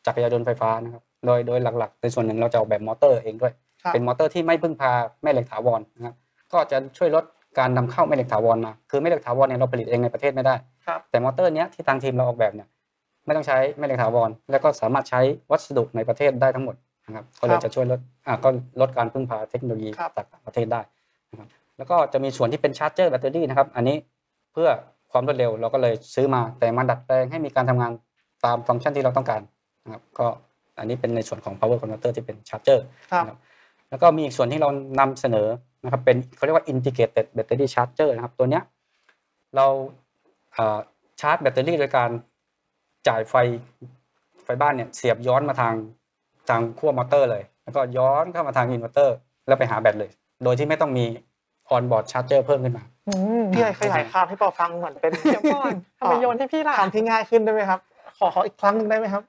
จักรยานยนต์ไฟฟ้านะครับ โดยโดยหลักๆในส่วนหนึ่งเราจะออกแบบมอเตอร์เองด้วยครับเป็นมอเตอร์ที่ไม่พึ่งพาแม่เหล็กถาวรนะครับ ก็จะช่วยลดการนำเข้าแม่เหล็กถาวรมา คือแม่เหล็กถาวรเนี่ยเราผลิตเองในประเทศไม่ได้ครับแต่มอเตอร์เนี้ยที่ทางทีมเราออกแบบเนี่ยไม่ต้องใช้แม่เหล็กถาวร แล้วก็สามารถใช้วัสดุในประเทศได้ทั้งหมดนะครับ ก็เลยจะช่วยลดอ่าก็ลดการพึ่งพาเทคโนโลยีครับจากต่างประเทศได้นะครับ แล้วก็จะมีส่วนที่เป็น charger แบตเตอรี่นะครับ อันนี้เพื่อความรวดเร็วเราก็เลยซื้อมา แต่มาดัดแปลงให้มีการทำงานตามฟังก์ชันที่เราต้องการนะครับ ก็อันนี้เป็นในส่วนของ power converter ที่เป็น charger ครับนะครับ แล้วก็มีอีกส่วนที่เรานำเสนอนะครับเป็นเขาเรียกว่า integrated battery charger นะครับตัวเนี้ยเราเอ่อชาร์จแบตเตอรี่โดยการจ่ายไฟไฟบ้านเนี่ยเสียบย้อนมาทางทางขั้วมอเตอร์เลย แล้วก็ย้อนเข้ามาทางอินเวอร์เตอร์แล้วไปหาแบตเลย โดยที่ไม่ต้องมี on board charger เพิ่มขึ้นมาอืมพี่ใหญ่ขยายความให้ปอฟังเหมือนเป็นเดี๋ยวก่อนทำไมโยนให้พี่ล่ะทำที่ง่ายขึ้นได้ไหมครับ ขอขออีกครั้งหนึงได้ไหมครับ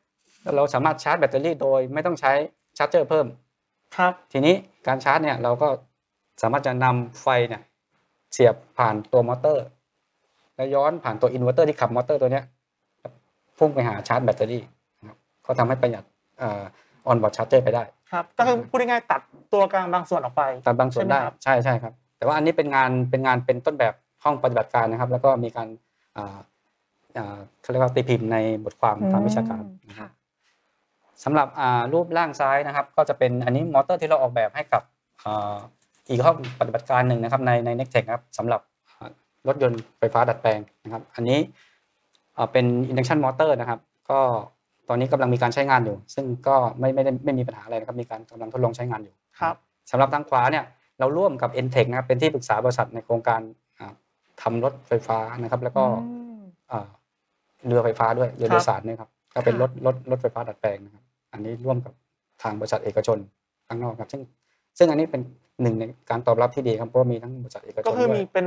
เราสามารถชาร์จแบตเตอรี่โดยไม่ต้องใช้ charger เพิ่ม ครับทีนี้การชาร์จเนี่ยเราก็สามารถจะนำไฟเนี่ยเสียบผ่านตัวมอเตอร์ แล้วย้อนผ่านตัวอินเวอร์เตอร์ที่ขับมอเตอร์ตัวเนี้ยพุ่งไปหาชาร์จแบตเตอรี่นะครับก็ทำให้ประหยัด on board charger ไปได้ครับก็คือพูดง่ายๆตัดตัวกลางบางส่วนออกไปตามบางส่วนได้ใช่ไหมครับใช่ใช่ครับ แต่ว่าอันนี้เป็นงานเป็นงานเป็นต้นแบบห้องปฏิบัติการนะครับ แล้วก็มีการอ่าอ่าเขาเรียกว่าตีพิมพ์ในบทความทางวิชาการนะครัค่ะบ สำหรับอ่ารูปร่างซ้ายนะครับ ก็จะเป็นอันนี้มอเตอร์ที่เราออกแบบให้กับอ่าอีกห้องปฏิบัติการหนึ่งนะครับในใน Next Tech ครับสำหรับอ่ารถยนต์ไฟฟ้าดัดแปลงนะครับ อันนี้อ่าเป็น induction motor นะครับ ก็ตอนนี้กำลังมีการใช้งานอยู่ ซึ่งก็ไม่ไม่ได้ไม่มีปัญหาอะไรนะครับมีการกำลังทดลองใช้งานอยู่ครับสำหรับทางขวาเนี่ยเราร่วมกับ n t e c h นะครับเป็นที่ปรึกษาบริษัทในโครงการอ่าทำรถไฟฟ้านะครับ แล้วก็อืมอ่าเรือไฟฟ้าด้วยเรือครับโดยสารเนี่ยครับก็เป็นค่ะรถรถรถไฟฟ้าดัดแปลงนะครับ อันนี้ร่วมกับทางบริษัทเอกชนข้างนอกครับ ซึ่งซึ่งอันนี้เป็นหนึ่งในการตอบรับที่ดีครับเพราะว่ามีทั้งบริษัทเอกชนก็คือด้วยมีเป็น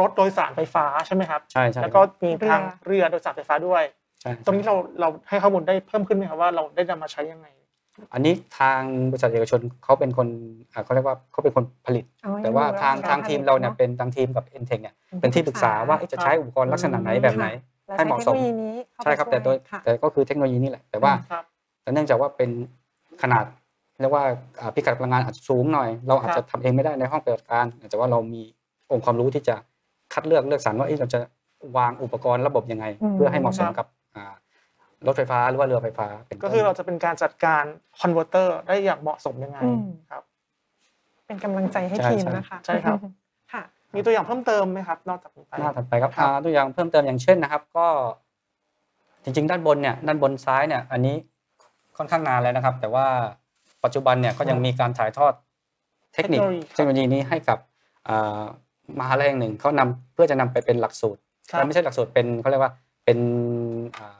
รถโดยสารไฟฟ้าใช่ไหมครับใช่ใช่แล้วก็มีทางเรือโดยสารไฟฟ้าด้วยใช่ตรงนี้เราเราให้ข้อมูลได้เพิ่มขึ้นไหมครับว่าเราได้นำมาใช้ยังไง อันนี้ทางบริษัทเอกชนเขาเป็นคนอ่าเขาเรียกว่าเขาเป็นคนผลิตเอแต่ว่าทางยังทางทีมเราเนี่ยเป็นทางทีมกับ n t e c h เนี่ยเป็นที่ปรึกษาว่าเอ๊ะจะใช้อุปกรณ์ลักษณะไหนแบบไหนและให้เหมาะสมใช้เทคโนโลยีนี้เข้าไปใช่ครับแต่โดยช่วยค่ะแต่ก็คือเทคโนโลยีนี่แหละแต่ว่าครับ แต่เนื่องจากว่าเป็นขนาดเรียกว่าอ่าพิกัดพลังงานอาจจะสูงหน่อย เราอาจครัจะบทำเองไม่ได้ในห้องปฏิบัติการแต่ว่าเรามีองค์ความรู้ที่จะคัดเลือกเลือกสรรว่าเอ๊ะเราจะวางอุปกรณ์ระบบยังไงอืมเพื่อให้เหมาะสมกับอ่ารถไฟฟ้าหรือว่าเรือไฟฟ้าเป็นต้นก็คือเราจะเป็นการจัดการคอนเวอร์เตอร์ได้อย่างเหมาะสมยังไงอืมครับ เป็นกำลังใจให้ใช่ทีมใช่นะคะใช่ครับค่ะ มีตัวอย่างเพิ่มเติมไหมครับ นอกจากนี้ไปหน้าถัดไปครับครับอ่าตัวอย่างเพิ่มเติมอย่างเช่นนะครับ ก็ จริง ๆ ด้านบนเนี่ยด้านบนซ้ายเนี่ย อันนี้ ค่อนข้างนานแล้วนะครับ แต่ว่าปัจจุบันเนี่ยก็ยังมีการถ่ายทอดเทคนิคเทคโนโลยีเทคโนโลยีนี้ให้กับอ่ามหาลัยแห่งหนึ่งเขานำเพื่อจะนำไปเป็นหลักสูตรครับแต่ไม่ใช่หลักสูตรเป็นเขาเรียกว่าเป็นอ่า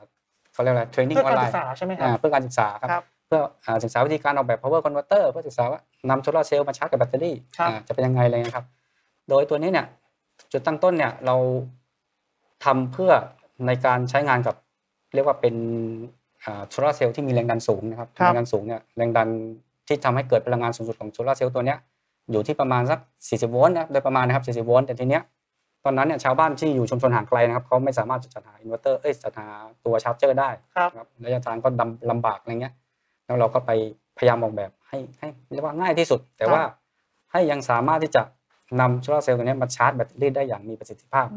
เขาเรียกอะไร training ออนไลนิ่งเพื่อออนการไลศึกษาใช่ไหมครัอ่าเพื่อการศึกษาครับครับเพื่ออ่าศึกษาวิธีการออกแบบ power converter เพื่อศึกษาว่านำโซลาร์เซลล์มาชาร์จกับแบตเตอรี่ครับอ่าจะเป็นยังไงอะไรเลยนะครับ โดยตัวนี้เนี่ยจุดตั้งต้นเนี่ยเราทำเพื่อในการใช้งานกับเรียกว่าเป็น โซลาร์เซลล์ที่มีแรงดันสูงนะครับครับแรงดันสูงเนี่ยแรงดันที่ทำให้เกิดพลังงานสูงสุดของโซลาร์เซลล์ตัวเนี้ยอยู่ที่ประมาณสัก 40 โวลต์นะโดยประมาณนะครับ 40 โวลต์แต่ทีเนี้ยตอนนั้นเนี่ยชาวบ้านที่อยู่ชุมชนห่างไกลนะครับเขาไม่สามารถจะจัดหาอินเวอร์เตอร์เอ้ยจัดหาตัว charger ได้ครับครับระยะทางก็ดำลำบากอะไรเงี้ยแล้วเราก็ไปพยายามออกแบบให้ให้เรียกว่าง่ายที่สุด แต่ว่าให้ยังสามารถที่จะนำโซลาร์เซลล์ตัวเนี้ยมาชาร์จแบตเตอรี่ได้อย่างมีประสิทธิภาพ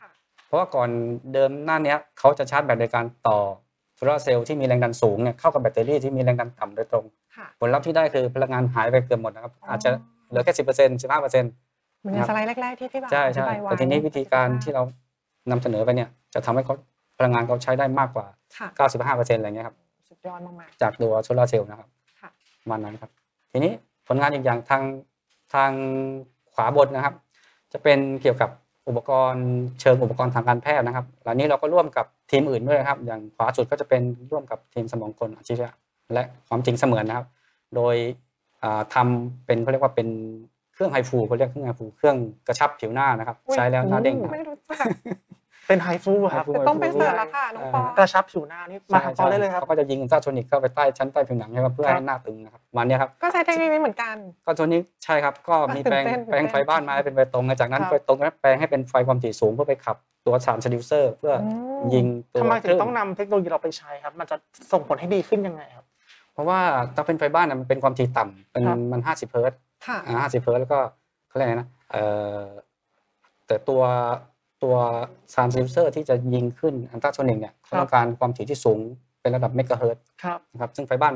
ค่ะเพราะว่าก่อนเดิมหน้าเนี้ยเขาจะชาร์จแบตโดยการต่อ โซลาร์เซลล์ที่มีแรงดันสูงเนี่ยเข้ากับแบตเตอรี่ที่มีแรงดันต่ำโดยตรง ค่ะผลลัพธ์ที่ได้คือพลังงานหายไปเกือบหมดนะครับ อาจจะเหลือแค่สิบเปอร์เซ็นต์สิบห้าเปอร์เซ็นต์ เหมือนในสไลด์แรก ๆ ที่พี่บ่าวใช่อธิใช่บายไว้แต่ทีนี้วิธีการที่เรานำเสนอไปเนี่ยจะทำให้เขาพลังงานเขาใช้ได้มากกว่า ค่ะเก้าสิบห้าเปอร์เซ็นต์อะไรเงี้ยครับสุดยอดมากจากตัวโซลาร์เซลล์นะครับๆค่ะ ประมาณนั้นครับ ทีนี้ผลงานอีกอย่างทางทางขวาบนนะครับ จะเป็นเกี่ยวกับ อุปกรณ์เชิงอุปกรณ์ทางการแพทย์นะครับหลังนี้เราก็ร่วมกับทีมอื่นด้วยนะครับ อย่างขวาสุดก็จะเป็นร่วมกับทีมสมองกลอาชีพและความจริงเสมือนนะครับ โดยอ่าทำเป็นเขาเรียกว่าเป็นเครื่องไฮฟูเขาเรียกเครื่องไฮฟูเครื่องกระชับผิวหน้านะครับอุ๊ยใช้แล้วหน้าเด้งครับไม่รู้จัก เป็นไฮฟูครับไฮฟูจะต้องไปเสิร์ชแล้วค่ะน้องปอ กระชับผิวหน้านี่มาหาปอได้เลยครับเขาก็จะยิงซาโทนิกเข้าไปใต้ชั้นใต้ผิวหนังใช่ไหมเพื่อครับให้หน้าตึงนะครับวันนี้ยครับก็ใช้เทคนิคนี้เหมือนกัน ก็ตัวนี้ใช่ครับก็มีแปลงตื่นเต้นแปลงไฟบ้านมาให้เป็นไฟตรงนะจากนั้นครับ ไฟตรงนั้นแปลงให้เป็นไฟความถี่สูงเพื่อไปขับตัวสารซดิวเซอร์ เพื่ออมยิงตัวทำไมถึคลื่งต้องนำเทคโนโลยีเราไปใช้ครับ มันจะส่งผลให้ดีขึ้นยังไงครับ เพราะว่าถ้าเป็นไฟบ้านน่ะมันเป็นความถี่ต่ำเป็นครับ มันห้าสิบเฮิร์ตซ์ค่ะอ่าห้าสิบเฮิร์ตซ์แล้วก็เขาเรียกอะไรนะเอ่อแต่ตัว ตัวสารซดิวเซอร์ที่จะยิงขึ้นอันตราโซนิกเนี่ยเขาต้องการความถี่ที่สูงเป็นระดับเมกะเฮิร์ตซ์ครับนะครับซึ่งไฟบ้าน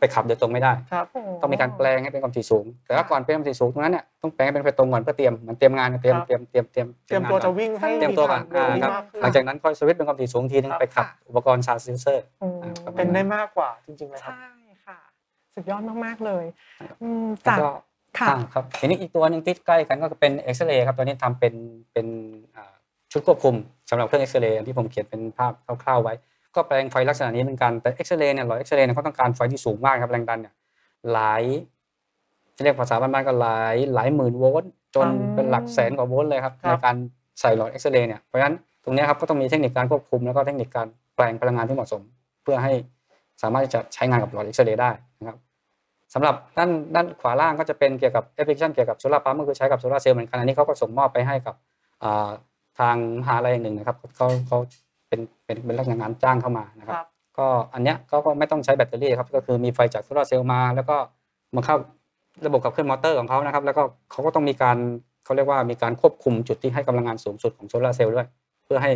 ไปขับโดยตรงไม่ได้ครับต้องมีการแปลงให้เป็นความถี่สูง แต่ว่าก่อนเป็นความถี่สูงตรงนั้นเนี่ยต้องแปลงให้เป็นไฟตรงก่อนเพื่อเตรียมมันเตรียมงานเตรียมครับเตรียมเตรียมเตรียมเตรียมงานตัวก่จะอนวิ่งให้เตรียมตัวก่อนเร็วอ่าครับมากขึ้นหลังจากนั้นค่อยสวิตช์เป็นความถี่สูงทีนึงครับไปขับค่ะอุปกรณ์ชาร์จซิลเซอร์อืมอ่าเป็นได้มากกว่าจริงๆเลยครับใช่ค่ะสุดยอดมากๆเลยอืมแล้วจากก็ค่ะอ่าครับทีนี้อีกตัวหนึ่งที่ใกล้กันก็เป็นเอ็กซเรย์ครับตัวนี้ทำเป็นเป็นอ่า ชุดควบคุมสำหรับเครื่องเอ็กซเรย์ที่ผมเขียนเป็นภาพคร่าวๆไว้ ก็แปลงไฟลักษณะนี้เหมือนกันแต่เอ็กซเรย์เนี่ยหลอดเอ็กซเรย์เนี่ยเขาต้องการไฟที่สูงมากครับแรงดันเนี่ยหลายจะเรียกภาษาบ้านๆก็หลายหลายหมื่นโวลต์จนอืมเป็นหลักแสนกว่าโวลต์เลยครับครับในการใส่หลอดเอ็กซเรย์เนี่ยเพราะฉะนั้นตรงเนี้ยครับก็ต้องมีเทคนิคการควบคุมแล้วก็เทคนิคการแปลงพลังงานที่เหมาะสม เพื่อให้สามารถที่จะใช้งานกับหลอดเอ็กซเรย์ได้นะครับสำหรับด้านด้านขวาล่างก็จะเป็นเกี่ยวกับแอปพลิเคชันเกี่ยวกับ solar pump ก็คือใช้กับโซลาร์เซลล์เหมือนกันอันนี้เขาก็ส่งมอบไปให้กับอ่า ทางมหาลัยหนึ่งนะครับเขาเขาเป็นเป็นเป็นลักษณะงานจ้างเข้ามานะครับครับก็อันเนี้ยก็ก็ไม่ต้องใช้แบตเตอรี่ครับก็คือมีไฟจากโซลาร์เซลล์มา แล้วก็มาเข้าระบบขับเคลื่อนมอเตอร์ของเขานะครับ แล้วก็เขาก็ต้องมีการเขาเรียกว่ามีการควบคุมจุดที่ให้กำลังงานสูงสุดของโซลาร์เซลล์ด้วย เพื่อให้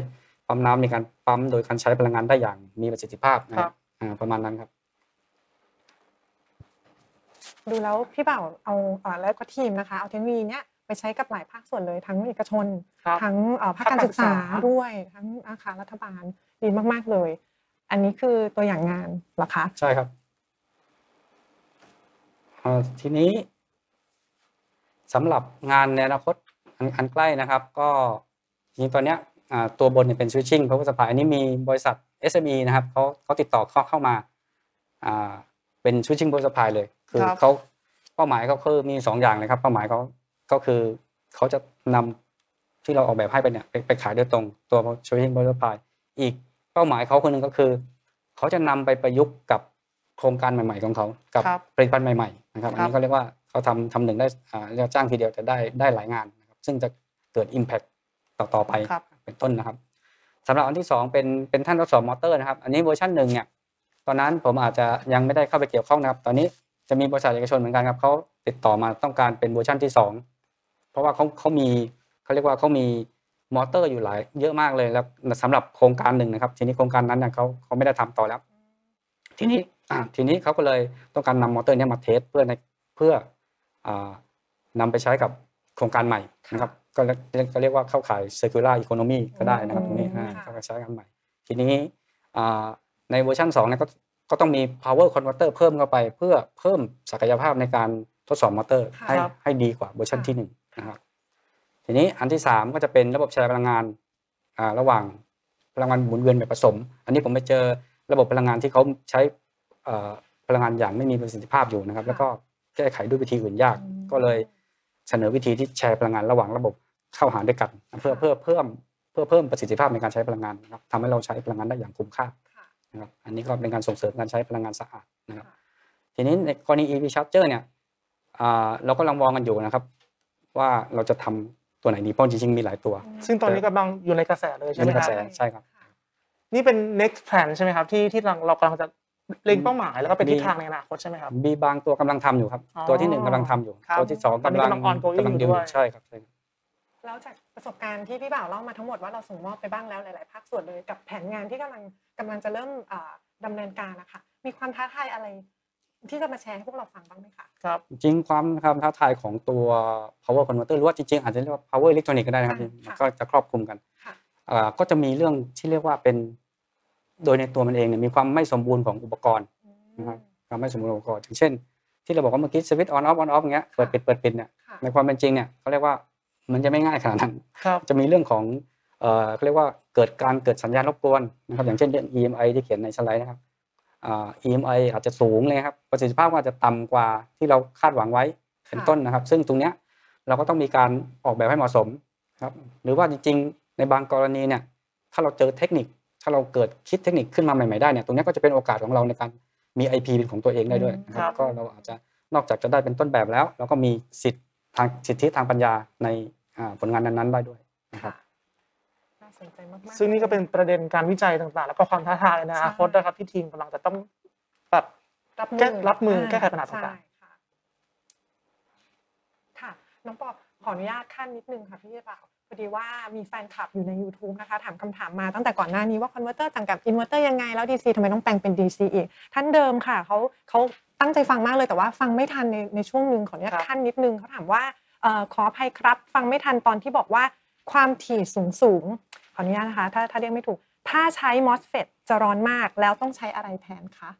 ปั๊มน้ำมีการปั๊มโดยการใช้พลังงานได้อย่างมีประสิทธิภาพนะครับอ่าประมาณนั้นครับดูแล้วพี่บ่าวเอาเอ่อแล้วก็ทีมนะคะ เอาเทคโนโลยีเนี้ย ไปใช้กับหลายภาคส่วนเลยทั้งเอกชนครับทั้งเอ่อภาคภาคการศึกษาการศึกษาด้วยทั้งอาคารรัฐบาลดีมาก ๆเลย อันนี้คือตัวอย่างงานเหรอคะ ใช่ครับอ่าทีนี้สำหรับงานในอนาคตอันอันใกล้นะครับ ก็จริงๆตอนเนี้ยอ่าตัวบนเนี่ยเป็น switching power supply อันนี้มีบริษัท SME นะครับเขาเขาติดต่อเข้าเข้ามาอ่าเป็น switching power supply เลย คือครับเขาเป้าหมายเขาคือมีสองอย่างเลยครับเป้าหมายเขา ก็คือเขาจะนำที่เราออกแบบให้ไปเนี่ยไปไปขายโดยตรงตัว switching power supply อีกเป้าหมายเขาคนหนึ่งก็คือ เขาจะนำไปประยุกต์กับโครงการใหม่ ๆ ของเขากับครับผลิตภัณฑ์ใหม่ๆนะครับครับอันนี้เขาเรียกว่าเขาทำทำหนึ่งได้อ่าเรียกว่าจ้างทีเดียวแต่ได้ได้หลายงานนะครับซึ่งจะเกิด Impact ต่อต่อไปครับเป็นต้นนะครับสำหรับอันที่สองเป็นเป็นแท่นทดสอบมอเตอร์นะครับ อันนี้เวอร์ชันหนึ่งเนี่ยตอนนั้นผมอาจจะยังไม่ได้เข้าไปเกี่ยวข้องนะครับ ตอนนี้จะมีบริษัทเอกชนเหมือนกันครับเขาติดต่อมาต้องการเป็นเวอร์ชันที่สอง เพราะว่าเขาเขามีเขาเรียกว่าเขามีมอเตอร์อยู่หลายเยอะมากเลยแล้วสำหรับโครงการหนึ่งนะครับ ทีนี้โครงการนั้นเนี่ยเขาเขาไม่ได้ทำต่อแล้ว ทีนี้อ่าทีนี้เขาก็เลยต้องการนำมอเตอร์เนี้ยมา test เพื่อในเพื่ออ่านำไปใช้กับโครงการใหม่นะครับก็เรียกก็เรียกว่าเข้าขาย circular economy ก็ได้นะครับตรงนี้อ่าเข้าไปใช้งานใหม่ ทีนี้อ่าในเวอร์ชัน2เนี่ยก็ก็ต้องมี power converter เพิ่มเข้าไป เพื่อเพิ่มศักยภาพในการทดสอบมอเตอร์ให้ครับให้ดีกว่าเวอร์ชันที่ห นึ่งนะครับทีนี้อันที่สามก็จะเป็นระบบแชร์พลังงานอ่าระหว่างพลังงานหมุนเวียนแบบผสม อันนี้ผมไปเจอระบบพลังงานที่เขาใช้เอ่อพลังงานอย่างไม่มีประสิทธิภาพอยู่นะครับ แล้วก็แก้ไขด้วยวิธีอื่นยาก ก็เลยเสนอวิธีที่แชร์พลังงานระหว่างระบบเข้าหาด้วยกันเพื่อเพื่อเพิ่มเพื่อเพิ่มประสิทธิภาพในการใช้พลังงานนะครับทำให้เราใช้พลังงานได้อย่างคุ้มค่าค่ะนะครับอันนี้ก็เป็นการส่งเสริมการใช้พลังงานสะอาดนะครับทีนี้ในกรณี EV charger เนี่ยอ่าเราก็กำลังมองกันอยู่นะครับ ว่าเราจะทำตัวไหนดีเพราะจริงๆมีหลายตัว ซึ่งตอนนี้กำลังอยู่ในกระแสเลยใช่ไหมอยู่ในกคระรับแสใช่ครับ นี่เป็น next plan ใช่ไหมครับ ที่ที่เราเรากำลังจะเล็งเป้าหมายแล้วก็เป็นมีทิศทางในอนาคตใช่ไหมครับมีบางตัวกำลังทำอยู่ครับอ๋อตัวที่หนึ่งกำลังทำอยู่ครับตัวที่สองตอนนี้กำลังกำลัง ongoing กำลังอยู่ดูด้วยใช่ครับใช่ครับแล้วจากประสบการณ์ที่พี่บ่าวเล่ามาทั้งหมดว่าเราส่งมอบไปบ้างแล้วหลายๆภาคส่วนเลยกับแผนงานที่กำลังกำลังจะเริ่มอ่าดำเนินการนะคะมีความท้าทายอะไร ที่จะมาแชร์ให้พวกเราฟังบ้างไหมคะครับจริงๆความความท้าทายของตัว power converter หรือว่าจริงๆอาจจะเรียกว่า power electronic ก็ได้นะครับค่ะก็จะครอบคลุมกันค่ะอ่าก็จะมีเรื่องที่เรียกว่าเป็นโดยในตัวมันเองเนี่ยมีความไม่สมบูรณ์ของอุปกรณ์นะครับความไม่สมบูรณ์ของอุปกรณ์อย่างเช่น ที่เราบอกว่าเมื่อกี้สวิตช์ on off on off อย่างเงี้ยเปิดปิดเปิดปิดเนี่ยค่ะในความเป็นจริงเนี่ยเขาเรียกว่ามันจะไม่ง่ายขนาดนั้นครับจะมีเรื่องของเอ่อเขาเรียกว่าเกิดการเกิดสัญญาณรบกวนนะครับอย่างเช่นเรื่อง EMI ที่เขียนในสไลด์นะครับอ่า EMI อาจจะสูงเลยครับประสิทธิภาพก็อาจจะต่ำกว่าที่เราคาดหวังไว้เป็นต้นนะครับ ซึ่งตรงเนี้ยเราก็ต้องมีการออกแบบให้เหมาะสมครับ หรือว่าจริง ๆ ในบางกรณีเนี่ยถ้าเราเจอเทคนิค ถ้าเราเกิดคิดเทคนิคขึ้นมาใหม่ๆได้เนี่ยตรงเนี้ยก็จะเป็นโอกาสของเราในการมี IP เป็นของตัวเองได้ด้วยนะคครัรับบก็เราอาจจะนอกจากจะได้เป็นต้นแบบแล้ว เราก็มีสิทธิ์ทางสิทธิทางปัญญาในอ่าผลงานนั้นๆได้ด้วยนะครับน่า สนใจมากๆซึ่งนี่ก็เป็นประเด็นการวิจัยต่างๆ แล้วก็ความท้าทายในอนาคตนะครับที่ทีมกำลังจะต้องแบบรับแก้รับมือแก้ไขปัญหาใช่ต่างค่ะค่ะ น้องปอขออนุญาตคั่นนิดนึงค่ะพี่บ่าวพอดีว่ามีแฟนคลับอยู่ใน YouTube นะคะ ถามคำถามมาตั้งแต่ก่อนหน้านี้ว่า converter ต่างกับอินเวอร์เตอร์ยังไง แล้ว DC ทำไมต้องแปลงเป็น DC อีก ท่านเดิมค่ะเขาเขาตั้งใจฟังมากเลยแต่ว่าฟังไม่ทันในในช่วงหนึ่งขออนุญาตขั้นนิดนึงเขาถามว่าเอ่อขออภัยครับ ฟังไม่ทันตอนที่บอกว่าความถี่สูงสูงๆ ขออนุญาตนะคะถ้าถ้าเรียกไม่ถูก ถ้าใช้ MOSFET จะร้อนมากแล้วต้องใช้อะไรแทนคะ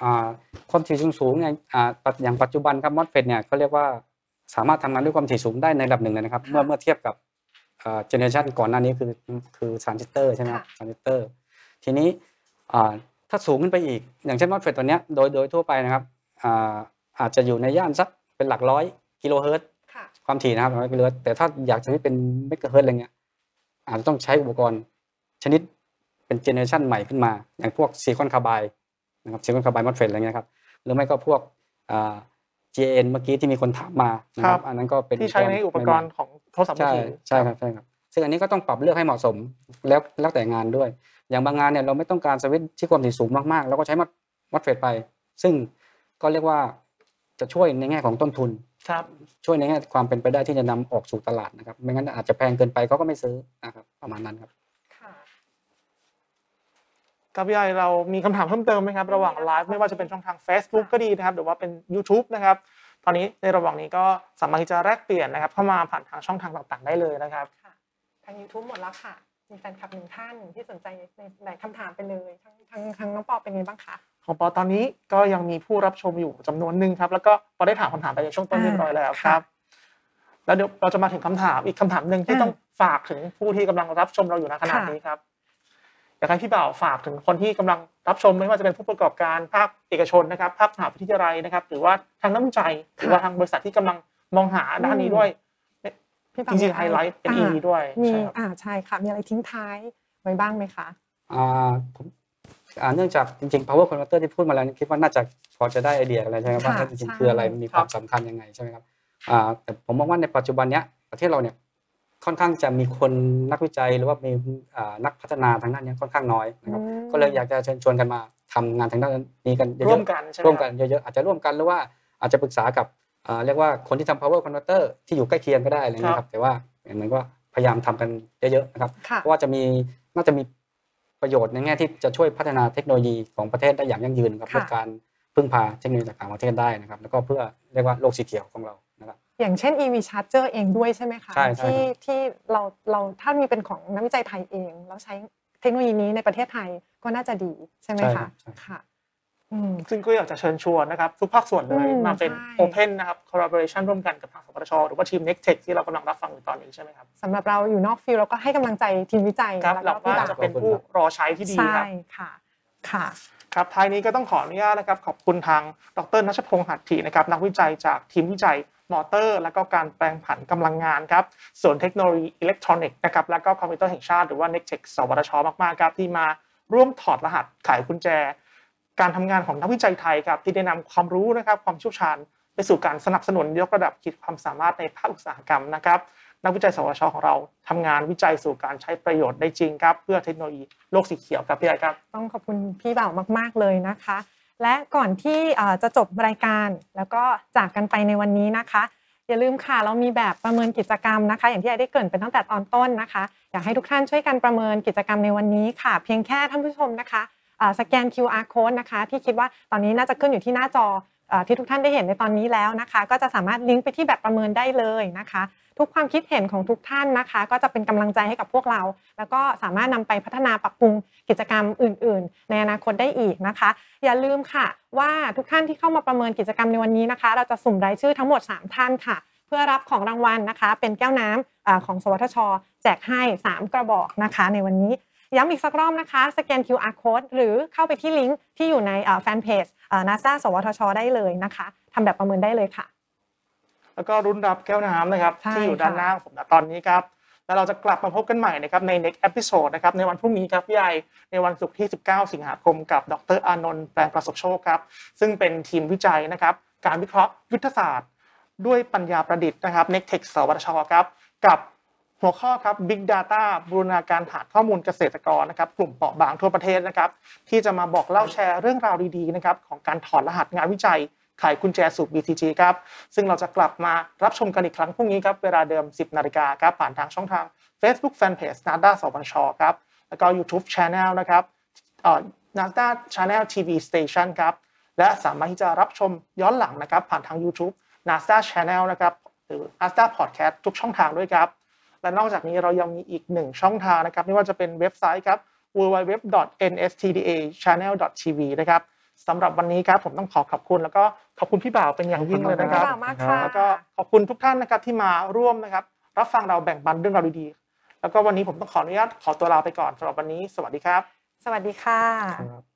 อ่าความถี่สูงสูงๆเนี่ยอ่าปัจอย่างปัจจุบันครับมอสเฟตเนี่ยเขาเรียกว่าสามารถทำงานด้วยความถี่สูงได้ในระดับหนึ่งเลยนะครับค่ะเมื่อเมื่อเทียบกับเจเนอเรชันก่อนหน้านี้คือคือทรานซิสเตอร์ใช่ไหมครับค่ะทรานซิสเตอร์ทีนี้อ่าถ้าสูงขึ้นไปอีก อย่างเช่น MOSFET ตัวเนี้ยโดยโดยทั่วไปนะครับอ่าอาจจะอยู่ในย่านสักเป็นหลักร้อยกิโลเฮิรตซ์ค่ะความถี่นะครับร้อยกิโลเฮิรตซ์แต่ถ้าอยากจะให้เป็นเมกะเฮิรตซ์อะไรเงี้ย อาจจะต้องใช้อุปกรณ์ชนิดเป็น generation ใหม่ขึ้นมา อย่างพวก silicon carbide นะครับ silicon carbide MOSFET อะไรเงี้ยครับหรือไม่ก็พวกอ่า GaN เมื่อกี้ที่มีคนถามมานะคครัรับบอันนั้นก็เป็นๆที่ใช้ในอุปกรณ์ของโทรศัพท์มือใช่ถือใช่ครับใช่ครับซึ่งอันนี้ก็ต้องปรับเลือกให้เหมาะสมแล้วแล้วแต่งานด้วย อย่างบางงานเนี่ยเราไม่ต้องการสวิตช์ที่ความถี่สูงมากๆเราก็ใช้มัดมัดเฟดไป ซึ่งก็เรียกว่าจะช่วยในแง่ของต้นทุน ครับช่วยในแง่ความเป็นไปได้ที่จะนำออกสู่ตลาดนะครับ ไม่งั้นอาจจะแพงเกินไปเขาก็ไม่ซื้อนะครับประมาณนั้นครับค่ะครับพี่ไอเรามีคำถามเพิ่มเติมไหมครับ ระหว่างไลฟ์ไม่ว่าจะเป็นช่องทาง Facebook ก็ดีนะครับหรือว่าเป็น YouTube นะครับตอนนี้ในระหว่างนี้ก็สามารถที่จะแลกเปลี่ยนนะครับ เข้ามาผ่านทางช่องทางต่างๆ ได้เลยนะครับค่ะทาง YouTube หมดแล้วค่ะ มีแฟนคลับหนึ่งท่านที่สนใจในหลายคำถามไปเลยทางทางทางน้องปอเป็นไงบ้างคะ ของปอตอนนี้ก็ยังมีผู้รับชมอยู่จำนวนหนึ่งครับ แล้วก็ปอได้ถามคำถามไปในช่วงต้นเรียบร้อยแล้วครับ แล้วเดี๋ยวเราจะมาถึงคำถามอีกคำถามหนึ่งที่อ่าต้องฝากถึงผู้ที่กำลังรับชมเราอยู่ณขณะค่ะนี้ครับอยากให้พี่บ่าวฝากถึงคนที่กำลังรับชมไม่ว่าจะเป็นผู้ประกอบการภาคเอกชนนะครับภาคมหาวิทยาลัยนะครับ หรือว่าทางนักวิจัยหรือว่าทางบริษัทที่กำลังมองหาด้านนี้ด้วยพี่ปาจริงๆไฮไลท์เป็นอ่า EV ด้วยมีใช่ครับอ่าใช่ค่ะมีอะไรทิ้งท้ายไว้บ้างไหมคะอ่าผมอ่า เนื่องจากจริงๆ power converter ที่พูดมาแล้วคิดว่าน่าจะพอจะได้ไอเดียอะไรใช่ไหมครับว่าค่ะจริงใช่ๆคืออะไรมันมีความสำคัญยังไงใช่ไหมครับอ่าแต่ผมมองว่าในปัจจุบันเนี้ยประเทศเราเนี่ยค่อนข้างจะมีคนนักวิจัยหรือว่ามีอ่านักพัฒนาทางด้านเนี้ยค่อนข้างน้อยนะครับอืมก็เลยอยากจะเชิญชวนกันมาทำงานทางด้านนี้กันเยอะๆร่วมกันใช่ไหมร่วมคกัรันบเยอะๆอาจจะร่วมกันหรือว่าอาจจะปรึกษากับอ่าเรียกว่าคนที่ทำ power converter ที่อยู่ใกล้เคียงก็ได้อะไรเงี้ยครับ แต่ว่าเหมือนว่าพยายามทำกันเยอะๆนะครับค่ะเพราะว่าจะมีน่าจะมี ประโยชน์ในแง่ที่จะช่วยพัฒนาเทคโนโลยีของประเทศได้อย่างยั่งยืนนะครับค่ะลดการพึ่งพาเทคโนโลยีจากต่างประเทศได้นะครับ แล้วก็เพื่อเรียกว่าโลกสีเขียวของเรานะครับอย่างเช่น EV Charger เองด้วยใช่ไหมคะใช่ใช่ที่ครับที่เราเราถ้ามีเป็นของนักวิจัยไทยเอง แล้วใช้เทคโนโลยีนี้ในประเทศไทยก็น่าจะดีใช่ไหมใช่ครัคะบใช่ค่ะอืม ซึ่งก็อยากจะเชิญชวนนะครับทุกภาคส่วนเลยอืมมาเป็นใช่ Open นะครับ collaboration ร่วมกันกับทางสวทชหรือว่าทีม NECTEC ที่เรากำลังรับฟังอยู่ตอนนี้ใช่ไหมครับสำหรับเราอยู่นอก field เราก็ให้กำลังใจทีมวิจัยครับแล้วเราก็ก็พี่บ่าวจะเป็นผู้รอใช้ที่ดีใช่ครับค่ะค่ะครับท้ายนี้ก็ต้องขออนุญาตนะครับขอบคุณทางดรนัชพงษ์หัตถีนะครับนักวิจัยจากทีมวิจัยมอเตอร์ และก็การแปลงผันกำลังงานครับศูนย์เทคโนโลยีอิเล็กทรอนิกส์นะครับและก็คอมพิวเตอร์แห่งชาติหรือว่า n e c t e c h สวทชมากๆครับที่มาร่วมถอดรหัสไขกุญแจ การทำงานของนักวิจัยไทยครับที่ได้นำความรู้นะครับความเชี่ยวชาญ ไปสู่การสนับสนุนยกระดับขีดความสามารถในภาคอุตสาหกรรมนะครับ นักวิจัยสวทชของเราทำงานวิจัยสู่การใช้ประโยชน์ได้จริงครับ เพื่อเทคโนโลยีโลกสีเขียวครับพี่ไอครับ ต้องขอบคุณพี่บ่าวมาก ๆเลยนะคะ และก่อนที่จะจบรายการแล้วก็จากกันไปในวันนี้นะคะอย่าลืมค่ะ เรามีแบบประเมินกิจกรรมนะคะ อย่างที่ไอได้เกริ่นไปตั้งแต่ตอนต้นนะคะ อยากให้ทุกท่านช่วยกันประเมินกิจกรรมในวันนี้ค่ะ เพียงแค่ท่านผู้ชมนะคะ สแกน QR code นะคะ ที่คิดว่าตอนนี้น่าจะขึ้นอยู่ที่หน้าจอที่ทุกท่านได้เห็นในตอนนี้แล้วนะคะ ก็จะสามารถลิงก์ไปที่แบบประเมินได้เลยนะคะ ทุกความคิดเห็นของทุกท่านนะคะ ก็จะเป็นกำลังใจให้กับพวกเรา แล้วก็สามารถนำไปพัฒนาปรับปรุงกิจกรรมอื่น ๆ ในอนาคตได้อีกนะคะ อย่าลืมค่ะ ว่าทุกท่านที่เข้ามาประเมินกิจกรรมในวันนี้นะคะ เราจะสุ่มรายชื่อทั้งหมด 3 ท่านค่ะ เพื่อรับของรางวัลนะคะ เป็นแก้วน้ำอาของสวทช แจกให้ 3 กระบอกนะคะ ในวันนี้ ย้ำอีกสักรอบนะคะ สแกน QR code หรือเข้าไปที่ลิงก์ที่อยู่ในแฟนเพจนาซาสวทช ได้เลยนะคะทำแบบประเมินได้เลยค่ะ แล้วก็รุ่นรับแก้วน้ำนะครับใช่ที่อยู่ด้านค่ะหน้าของผมณตอนนี้ครับ แล้วเราจะกลับมาพบกันใหม่นะครับใน next episode นะครับในวันพรุ่งนี้ครับพี่ใหญ่ในวันศุกร์ที่ 19 สิงหาคมกับดรอานนท์แปลงประสบโชคครับ ซึ่งเป็นทีมวิจัยนะครับการวิเคราะห์ยุทธศาสตร์ ด้วยปัญญาประดิษฐ์นะครับ Next Tech สวทชครับกับ หัวข้อครับ Big Data บูรณาการฐานข้อมูลเกษตรกรนะครับ กลุ่มเปราะบางทั่วประเทศนะครับ ที่จะมาบอกเล่าแชร์เรื่องราวดีๆนะครับของการถอดรหัสงานวิจัยไขกุญแจสู่ BTG ครับ ซึ่งเราจะกลับมารับชมกันอีกครั้งพรุ่งนี้ครับ เวลาเดิม 10 นาฬิกาครับ ผ่านทางช่องทาง Facebook Fanpage NADA สปชครับ แล้วก็ YouTube Channel นะครับเอ่อ NADA Channel TV Station ครับ และสามารถที่จะรับชมย้อนหลังนะครับ ผ่านทาง YouTube NASDA Channel นะครับ หรือ NASDA Podcast ทุกช่องทางด้วยครับ และนอกจากนี้เรายังมีอีกหนึ่งช่องทางนะครับ ไม่ว่าจะเป็นเว็บไซต์ครับ www.nstdachannel.tv นะครับสำหรับวันนี้ครับผมต้องขอขอบคุณ แล้วก็ขอบคุณพี่บ่าวเป็นอย่างยิ่งเลยนะคขรัอบบคุณมากค่ะแล้วก็ขอบคุณทุกท่านนะครับที่มาร่วมนะครับ รับฟังเราแบ่งปันเรื่องราวดีๆแล้วก็วันนี้ผมต้องขออนุญาตขอตัวลาไปก่อนสำหรับวันนี้ สวัสดีครับ สวัสดีค่ะครับ